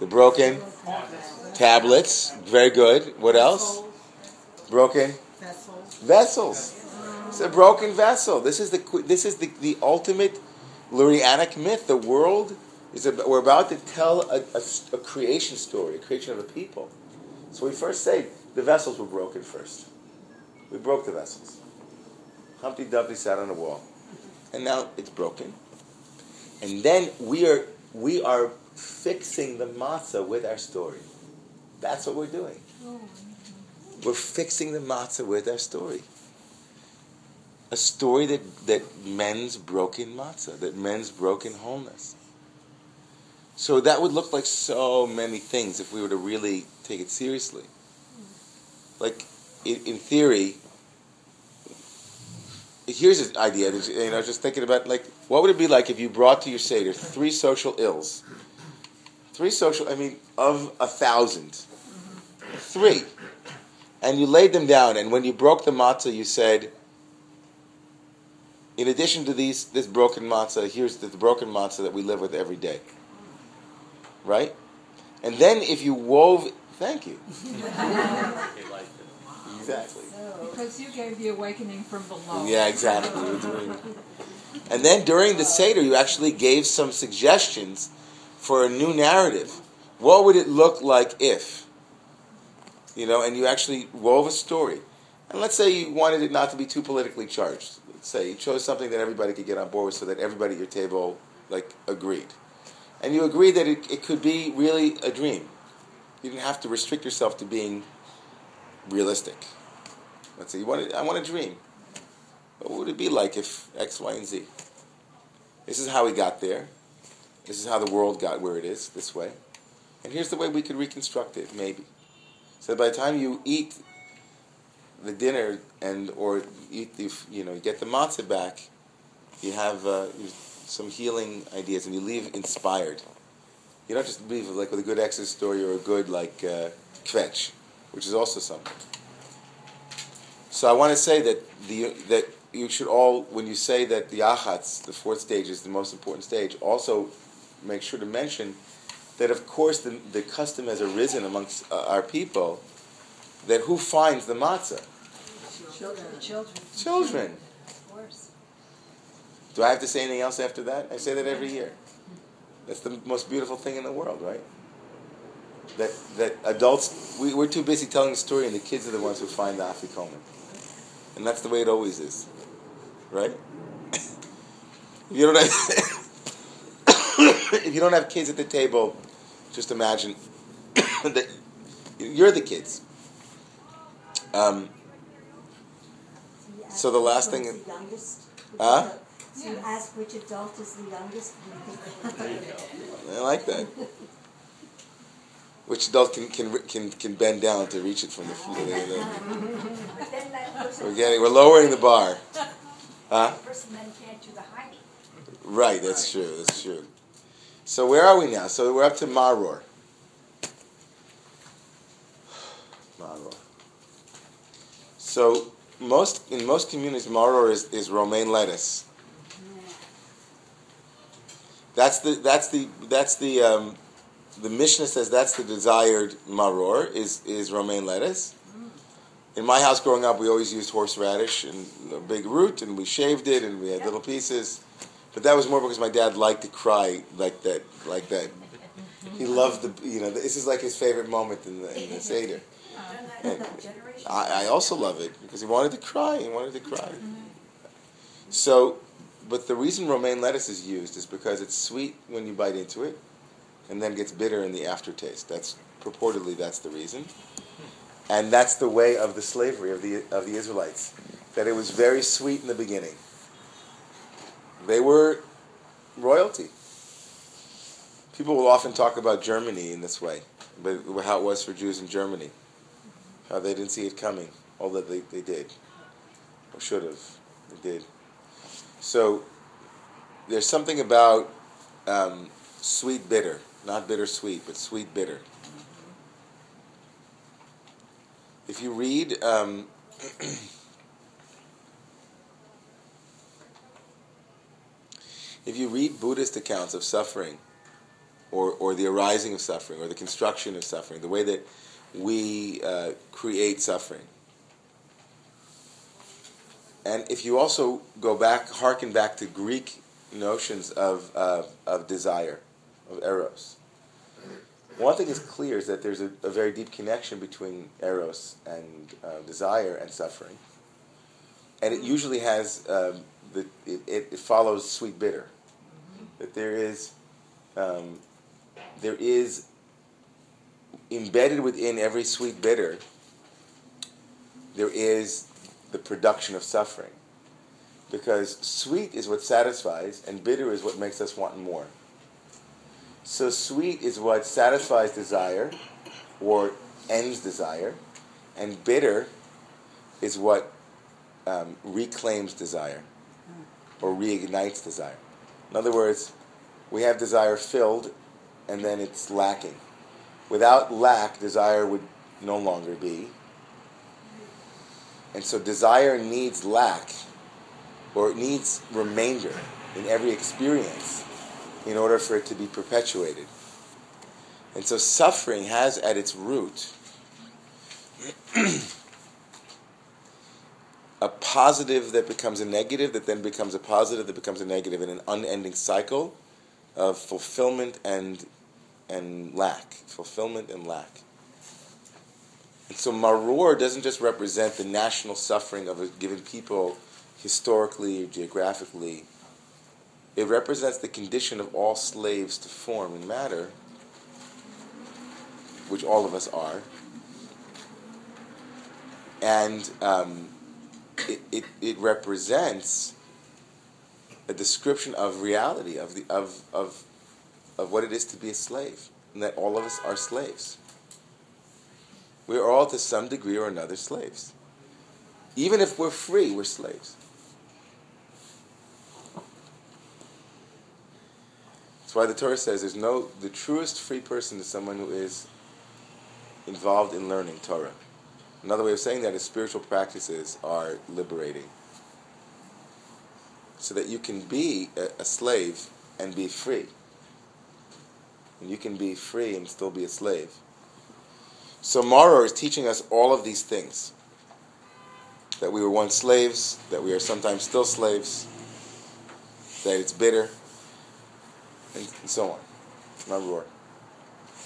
The broken tablets. Very good. What else? Broken Vessels. vessels. It's a broken vessel. This is the this is the, the ultimate Lurianic myth. The world is ab- we're about to tell a a creation story, a creation of a people. So we first say the vessels were broken first. We broke the vessels. Humpty Dumpty sat on a wall, and now it's broken. And then we are we are fixing the matzah with our story. That's what we're doing. We're fixing the matzah with our story. A story that, that mends broken matzah, that mends broken wholeness. So that would look like so many things if we were to really take it seriously. Like, in, in theory, here's an idea. You know, just thinking about like, what would it be like if you brought to your seder three social ills? Three social, I mean, of a thousand. Three. And you laid them down, and when you broke the matzah, you said, in addition to these, this broken matzah, here's the, the broken matzah that we live with every day. Right? And then if you wove, thank you. Exactly. Because you gave the awakening from below. Yeah, exactly. And then during the Seder, you actually gave some suggestions for a new narrative. What would it look like if? You know, and you actually wove a story. And let's say you wanted it not to be too politically charged. Let's say you chose something that everybody could get on board with so that everybody at your table, like, agreed. And you agreed that it, it could be really a dream. You didn't have to restrict yourself to being realistic. Let's say you wanted, I want a dream. What would it be like if X, Y, and Z? This is how we got there. This is how the world got where it is, this way. And here's the way we could reconstruct it, maybe. So by the time you eat the dinner and or eat the you know get the matzah back, you have uh, some healing ideas and you leave inspired. You don't just leave like with a good exit story or a good like uh, kvetch, which is also something. So I want to say that the that you should all, when you say that the Yachatz, the fourth stage, is the most important stage, also make sure to mention that, of course, the, the custom has arisen amongst uh, our people that who finds the matzah? Children. Children. Children. Of course. Do I have to say anything else after that? I say that every year. That's the most beautiful thing in the world, right? That that adults we, we're too busy telling the story, and the kids are the ones who find the afikomen, and that's the way it always is, right? if you don't have if you don't have kids at the table, just imagine that you're the kids. Um, so the last thing, Who's the youngest? huh? So you ask which adult is the youngest? I like that. Which adult can can can can bend down to reach it from the floor? But then that We're getting we're lowering the bar, huh? that person then can't do the height. Right, that's true. That's true. So where are we now? So we're up to Maror. Maror. So most in most communities, Maror is, is romaine lettuce. That's the that's the that's the um, the Mishnah says that's the desired maror is is romaine lettuce. In my house growing up, we always used horseradish and a big root, and we shaved it, and we had little pieces. But that was more because my dad liked to cry like that, like that. Mm-hmm. He loved the, you know, this is like his favorite moment in the, in the seder. And I, I also love it because he wanted to cry. He wanted to cry. Mm-hmm. So but the reason romaine lettuce is used is because it's sweet when you bite into it, and then gets bitter in the aftertaste. That's purportedly that's the reason, and that's the way of the slavery of the of the Israelites. That it was very sweet in the beginning. They were royalty. People will often talk about Germany in this way, but how it was for Jews in Germany, how they didn't see it coming, although they, they did, or should have, they did. So there's something about um, sweet bitter, not bitter sweet, but sweet bitter. If you read um, if you read Buddhist accounts of suffering, or, or the arising of suffering, or the construction of suffering, the way that we uh, create suffering. And if you also go back, hearken back to Greek notions of, uh, of desire, of eros, one thing is clear is that there's a, a very deep connection between eros and uh, desire and suffering. And it usually has, um, the, it, it, follows sweet bitter. That there is, um, there is embedded within every sweet bitter, there is the production of suffering. Because sweet is what satisfies, and bitter is what makes us want more. So sweet is what satisfies desire or ends desire, and bitter is what um, reclaims desire or reignites desire. In other words, we have desire filled and then it's lacking. Without lack, desire would no longer be. And so desire needs lack or it needs remainder in every experience in order for it to be perpetuated. And so suffering has at its root a positive that becomes a negative, that then becomes a positive, that becomes a negative, in an unending cycle of fulfillment and and lack, fulfillment and lack. And so maror doesn't just represent the national suffering of a given people historically or geographically, it represents the condition of all slaves to form and matter, which all of us are. And um, it, it, it represents a description of reality, of, the, of, of, of what it is to be a slave, and that all of us are slaves. We are all, to some degree or another, slaves. Even if we're free, we're slaves. That's why the Torah says there's no the truest free person is someone who is involved in learning Torah. Another way of saying that is spiritual practices are liberating. So that you can be a, slave and be free. And you can be free and still be a slave. So Maror is teaching us all of these things. That we were once slaves, that we are sometimes still slaves, that it's bitter, and, and so on. Roar.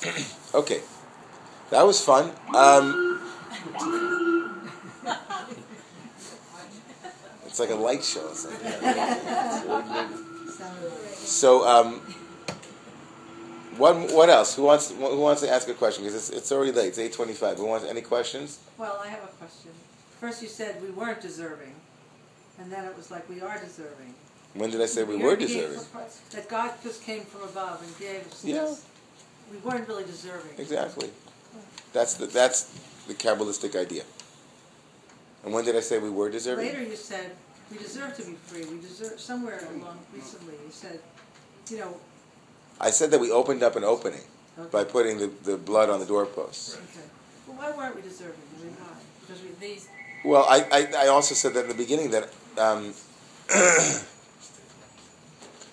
okay, that was fun. Um, it's like a light show. Or something. So, um, what what else? Who wants who wants to ask a question? Because it's, it's already late. It's eight twenty five. Who wants any questions? Well, I have a question. First, you said we weren't deserving, and then it was like we are deserving. When did I say we were deserving? That God just came from above and gave us yeah. this. We weren't really deserving. Exactly. That's the that's the Kabbalistic idea. And when did I say we were deserving? Later you said we deserve to be free. We deserve somewhere along recently you said, you know. I said that we opened up an opening okay. by putting the, the blood on the doorposts. Okay. Well, why weren't we deserving? I mean, why? Because we these. Well, I, I, I also said that in the beginning that um,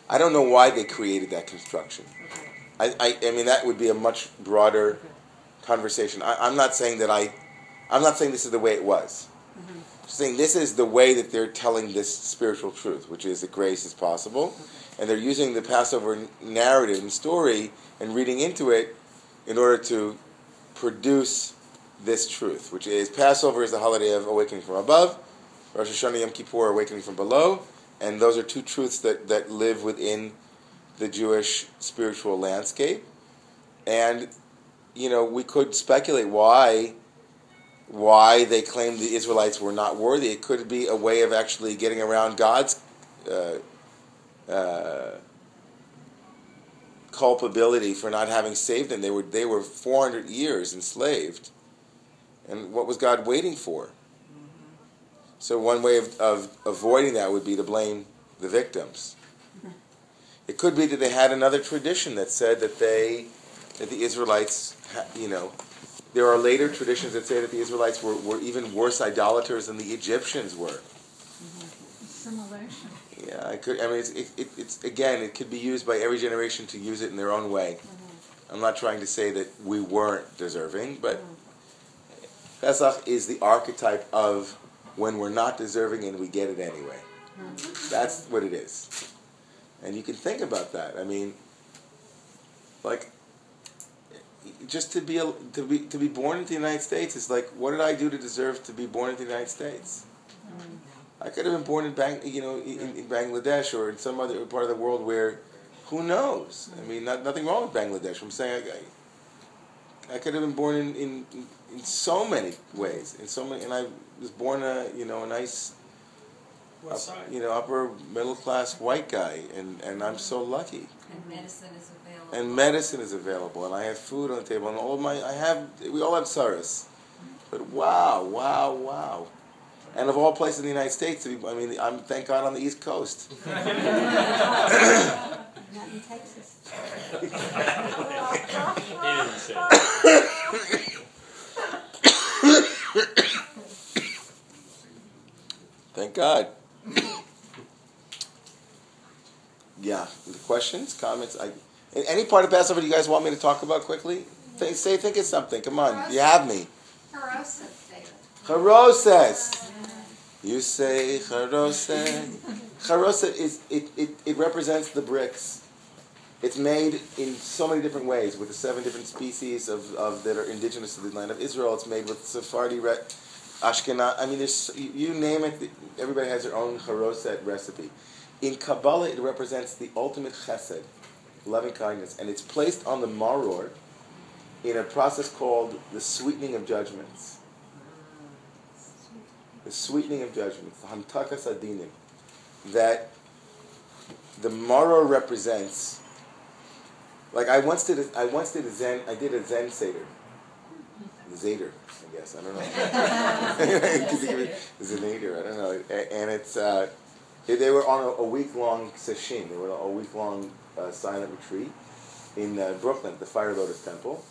I don't know why they created that construction. I, I, I mean, that would be a much broader conversation. I, am not saying that I, I'm not saying this is the way it was. Mm-hmm. Saying this is the way that they're telling this spiritual truth, which is that grace is possible, okay. and they're using the Passover narrative and story and reading into it in order to produce this truth, which is Passover is the holiday of awakening from above, Rosh Hashanah Yom Kippur awakening from below, and those are two truths that, that live within the Jewish spiritual landscape. And you know, we could speculate why why they claimed the Israelites were not worthy. It could be a way of actually getting around God's uh, uh, culpability for not having saved them. They were they were 400 years enslaved, and what was God waiting for? So one way of, of avoiding that would be to blame the victims. It could be that they had another tradition that said that they that the Israelites, you know, there are later traditions that say that the Israelites were, were even worse idolaters than the Egyptians were. Assimilation. Yeah, I could. I mean, it's, it, it, it's again, it could be used by every generation to use it in their own way. Mm-hmm. I'm not trying to say that we weren't deserving, but mm-hmm. Pesach is the archetype of when we're not deserving and we get it anyway. Mm-hmm. That's what it is, and you can think about that. I mean, like just to be a, to be to be born in the United States is like, what did I do to deserve to be born in the United States? I could have been born in Bang, you know, in, in Bangladesh or in some other part of the world where, who knows? I mean, not, nothing wrong with Bangladesh. I'm saying I, I, could have been born in, in, in so many ways, in so many, and I was born a you know a nice, What side? you know, upper middle class white guy, and and I'm so lucky. And medicine is available. And medicine is available, and I have food on the table, and all of my I have we all have sorrows, but wow, wow, wow. And of all places in the United States, to be, I mean, I'm thank God on the East Coast. Not in Texas. He didn't say. Thank God. yeah. The questions, comments. I, in any part of Passover you guys want me to talk about quickly? Say, think of something. Come on, you have me. Harosas, David. Charoses. You say charose. Charose is it, it, it represents the bricks. It's made in so many different ways with the seven different species of, of that are indigenous to the land of Israel. It's made with Sephardi, re, Ashkenaz. I mean, there's you, name it. Everybody has their own charoset recipe. In Kabbalah, it represents the ultimate chesed, loving kindness, and it's placed on the maror in a process called the sweetening of judgments. The sweetening of judgments, the hamtakas adinim, that the maror represents. Like I once did, a, I once did a Zen. I did a Zen seder, Zeder, I guess. I don't know. Zenader, I don't know. And it's uh, they- were on a, a week long session. They were a week long uh, silent retreat in uh, Brooklyn, the Fire Lotus Temple.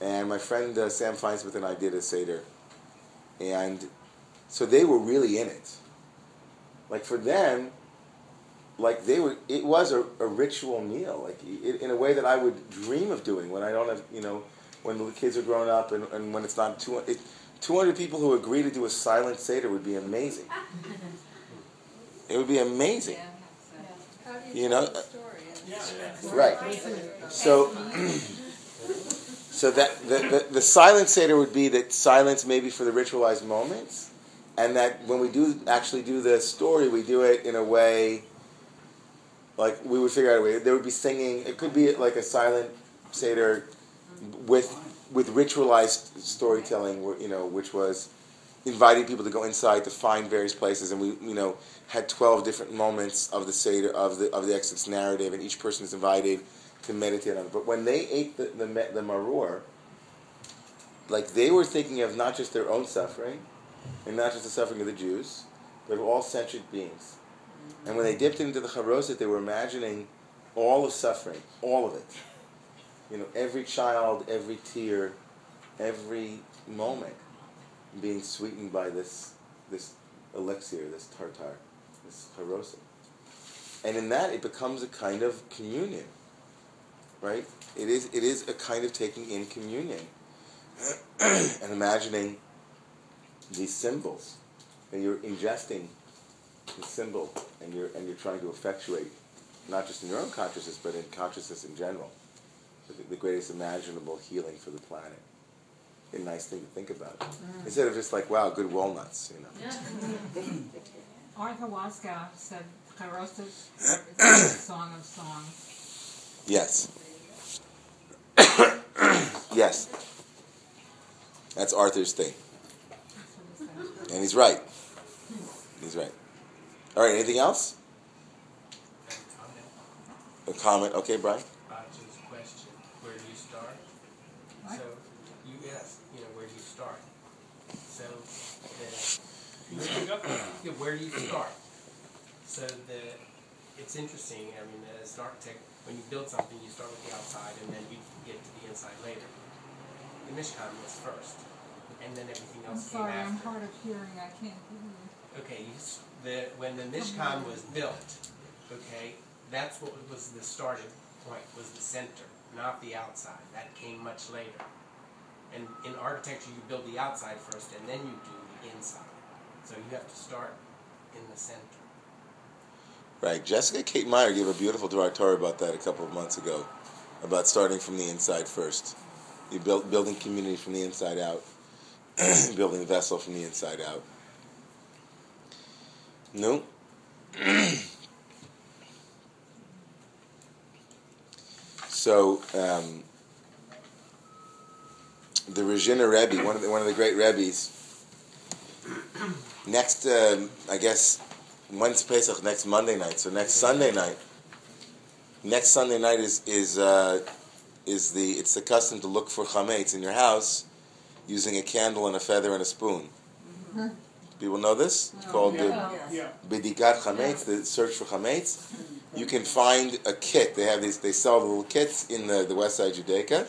And my friend uh, Sam Feinsmith and I did a seder, and so they were really in it. Like for them, like they were, it was a, a ritual meal, like i in a way that I would dream of doing when I don't have, you know, when the kids are growing up and, and when it's not two, it, 200 people who agree to do a silent seder would be amazing. It would be amazing. How do You know, tell the story? Right. So, so that the, the, the silent seder would be that silence maybe for the ritualized moments, and that when we do actually do the story, we do it in a way like we would figure out a way. There would be singing. It could be like a silent seder with with ritualized storytelling, you know, which was inviting people to go inside to find various places, and we, you know, had twelve different moments of the seder of the of the Exodus narrative, and each person is invited to meditate on it. But when they ate the the, the maror, like they were thinking of not just their own suffering, and not just the suffering of the Jews, but of all sentient beings. And when they dipped into the charoset, they were imagining all of suffering, all of it. You know, every child, every tear, every moment being sweetened by this this elixir, this tartar, this charoset. And in that, it becomes a kind of communion, right? It is it is a kind of taking in communion and imagining these symbols, and you're ingesting the symbol, and you're and you're trying to effectuate, not just in your own consciousness, but in consciousness in general, the, the greatest imaginable healing for the planet. A nice thing to think about, instead of just like, wow, good walnuts, you know. Arthur Waskow said Charoset is the song of songs. Yes. yes. That's Arthur's thing. That's what he said. And he's right. He's right. All right, anything else? A comment? Okay, Brian? Baj's question, where do you start? What? So, you asked, you know, where do you start? So, the, yeah, where do you start? So the, it's interesting, I mean, as an architect, when you build something, you start with the outside and then you get to the inside later. The Mishkan was first, and then everything else I'm else came sorry, I'm hard of hearing, I can't hear you. Okay, the, when the Mishkan was built, okay, that's what was the starting point, was the center, not the outside. That came much later. And in architecture, you build the outside first, and then you do the inside. So you have to start in the center. Right. Jessica Kate Meyer gave a beautiful director about that a couple of months ago, about starting from the inside first. You build building community from the inside out, building a vessel from the inside out. No. so um, the Regina Rebbe, one of the, one of the great Rebbes. Next, um, I guess when's Pesach? Next Monday night. So next Sunday night. Next Sunday night is is uh, is the it's the custom to look for chametz in your house using a candle and a feather and a spoon. People know this? It's called the Yeah. Bedikat Chametz, the search for Chametz. You can find a kit. They have these. They sell the little kits in the, the West Side Judaica.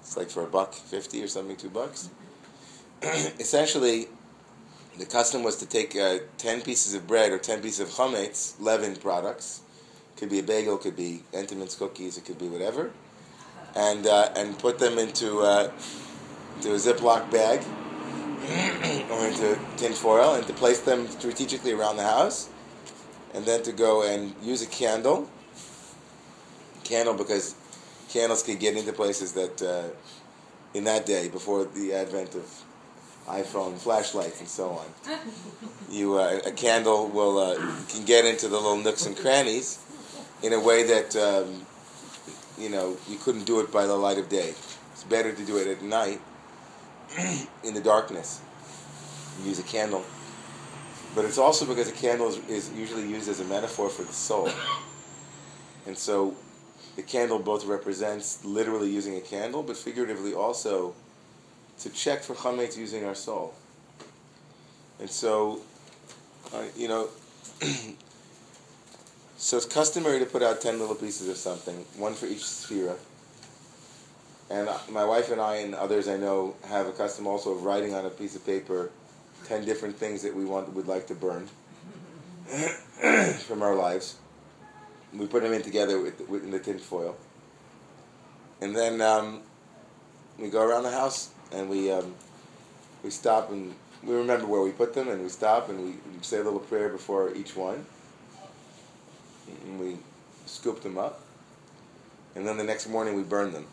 It's like for a buck fifty or something, two bucks. Essentially, the custom was to take uh, ten pieces of bread or ten pieces of chametz, leavened products. Could be a bagel, could be Entenmann's cookies, it could be whatever, and uh, and put them into uh, into a Ziploc bag or into tin foil, and to place them strategically around the house, and then to go and use a candle. Candle because candles could get into places that uh, in that day before the advent of iPhone flashlights and so on. You uh, a candle will uh, can get into the little nooks and crannies in a way that um, you know you couldn't do it by the light of day. It's better to do it at night in the darkness. Use a candle, but it's also because a candle is, is usually used as a metaphor for the soul, and so the candle both represents literally using a candle, but figuratively also to check for chametz using our soul. And so, uh, you know, so it's customary to put out ten little pieces of something, one for each sphera. And my wife and I and others I know have a custom also of writing on a piece of paper ten different things that we want would like to burn from our lives. We put them in together with, with in the tin foil, and then um, we go around the house and we um, we stop and we remember where we put them and we stop and we say a little prayer before each one. And we scoop them up. And then the next morning we burn them.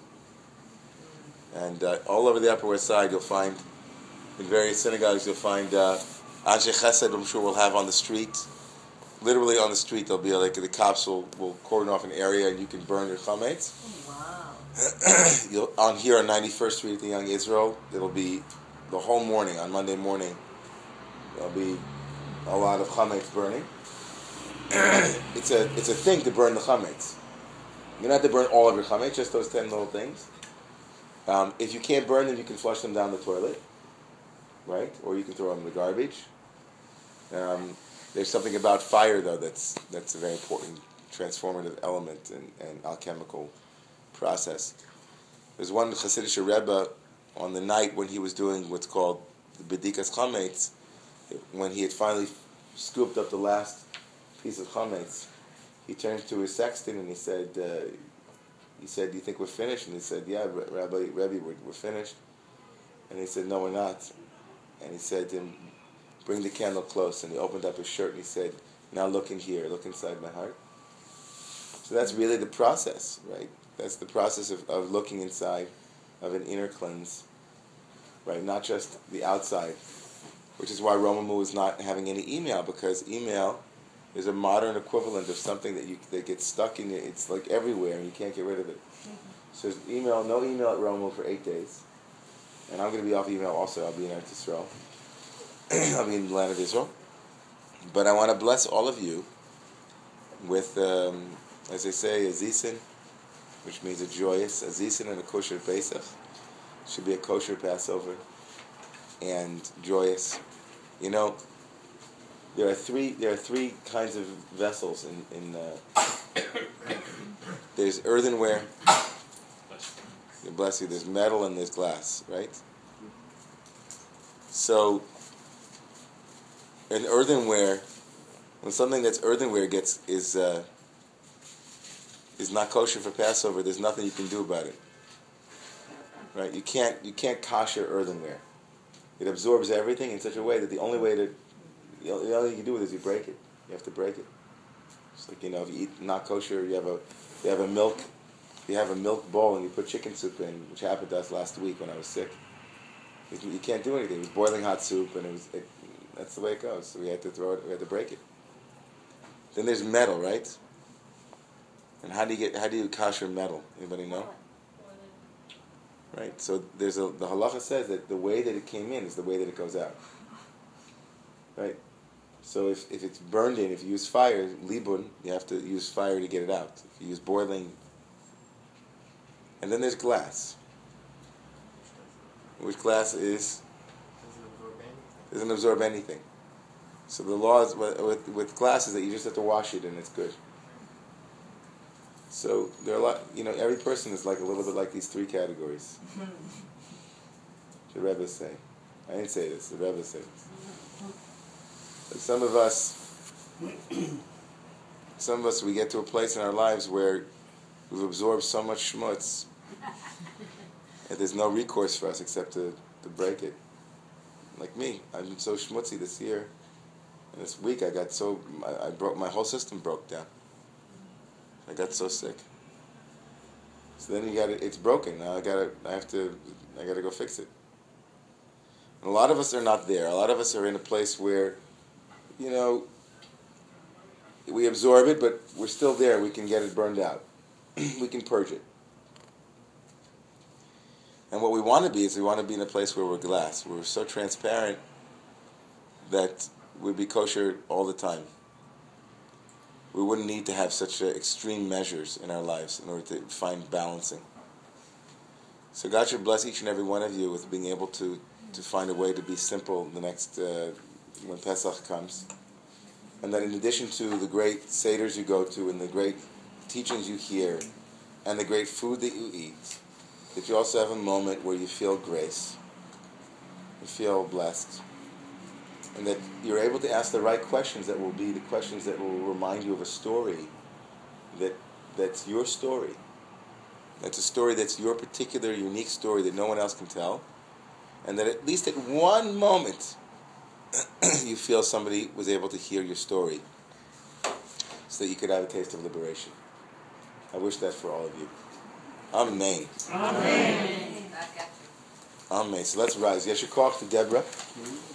And uh, all over the upper west side you'll find in various synagogues you'll find uh, Anshe Chesed I'm sure we'll have on the street. Literally on the street there'll be like the cops will, will cordon off an area and you can burn your chametz on here on 91st Street at the Young Israel, it'll be the whole morning on Monday morning. There'll be a lot of chametz burning. it's a it's a thing to burn the chametz. You don't have to burn all of your chametz, just those ten little things. Um, if you can't burn them, you can flush them down the toilet, right? Or you can throw them in the garbage. Um, there's something about fire though that's that's a very important transformative element and, and alchemical process. There's one Hasidic Rebbe on the night when he was doing what's called the Bedikas Chametz, when he had finally scooped up the last piece of chametz, he turned to his sexton and he said, uh, he said, do you think we're finished? And he said, yeah, Rabbi, Rebbe, we're, we're finished. And he said, no, we're not. And he said to him, bring the candle close. And he opened up his shirt and he said, now look in here, look inside my heart. So that's really the process, right? That's the process of, of looking inside of an inner cleanse, right? Not just the outside which is why Romemu is not having any email because email is a modern equivalent of something that you that gets stuck in it. It's like everywhere and you can't get rid of it. So email, no email at Romemu for eight days, and I'm going to be off email also. I'll be in Eretz Israel. I'll be in the land of Israel. But I want to bless all of you with, um, as they say, a zison, which means a joyous, a zison and a kosher Pesach. Should be a kosher Passover and joyous. You know, there are three. There are three kinds of vessels in in. Uh, there's earthenware. Bless you. There's metal and there's glass, right? So, in earthenware, when something that's earthenware gets is uh, is not kosher for Passover, there's nothing you can do about it. Right? You can't you can't kosher earthenware. It absorbs everything in such a way that the only way to the only thing you can do with it is you break it. You have to break it. It's like you know, if you eat not kosher, you have a you have a milk you have a milk bowl and you put chicken soup in, which happened to us last week when I was sick. You can't do anything. It was boiling hot soup, and it was it, that's the way it goes. So we had to throw it. We had to break it. Then there's metal, right? And how do you get how do you kosher metal? Anybody know? Right. So there's a the halacha says that the way that it came in is the way that it goes out. Right. So if, if it's burned in, if you use fire, libun, you have to use fire to get it out. If you use boiling, and then there's glass, which glass is doesn't absorb anything. So the law is with, with, with glass is that you just have to wash it and it's good. So there are a lot, you know, every person is like a little bit like these three categories. the Rebbe say. I didn't say this, the Rebbe said this. Some of us, some of us, we get to a place in our lives where we've absorbed so much schmutz that there's no recourse for us except to, to break it. Like me, I've been so schmutzy this year. And this week I got so, I, I broke, my whole system broke down. I got so sick. So then you got it, it's broken. Now I got to, I have to, I got to go fix it. And a lot of us are not there. A lot of us are in a place where, you know, we absorb it, but we're still there. We can get it burned out. we can purge it. And what we want to be is we want to be in a place where we're glass, we're so transparent that we'd be kosher all the time. We wouldn't need to have such uh, extreme measures in our lives in order to find balancing. So God should bless each and every one of you with being able to, to find a way to be simple the next uh, when Pesach comes, and that in addition to the great seders you go to and the great teachings you hear, and the great food that you eat, that you also have a moment where you feel grace, you feel blessed, and that you're able to ask the right questions that will be the questions that will remind you of a story that that's your story. That's a story that's your particular unique story that no one else can tell. And that at least at one moment you feel somebody was able to hear your story so that you could have a taste of liberation. I wish that for all of you. Amen. Amen. Amen. So let's rise. Yes, your call to Deborah. Mm-hmm.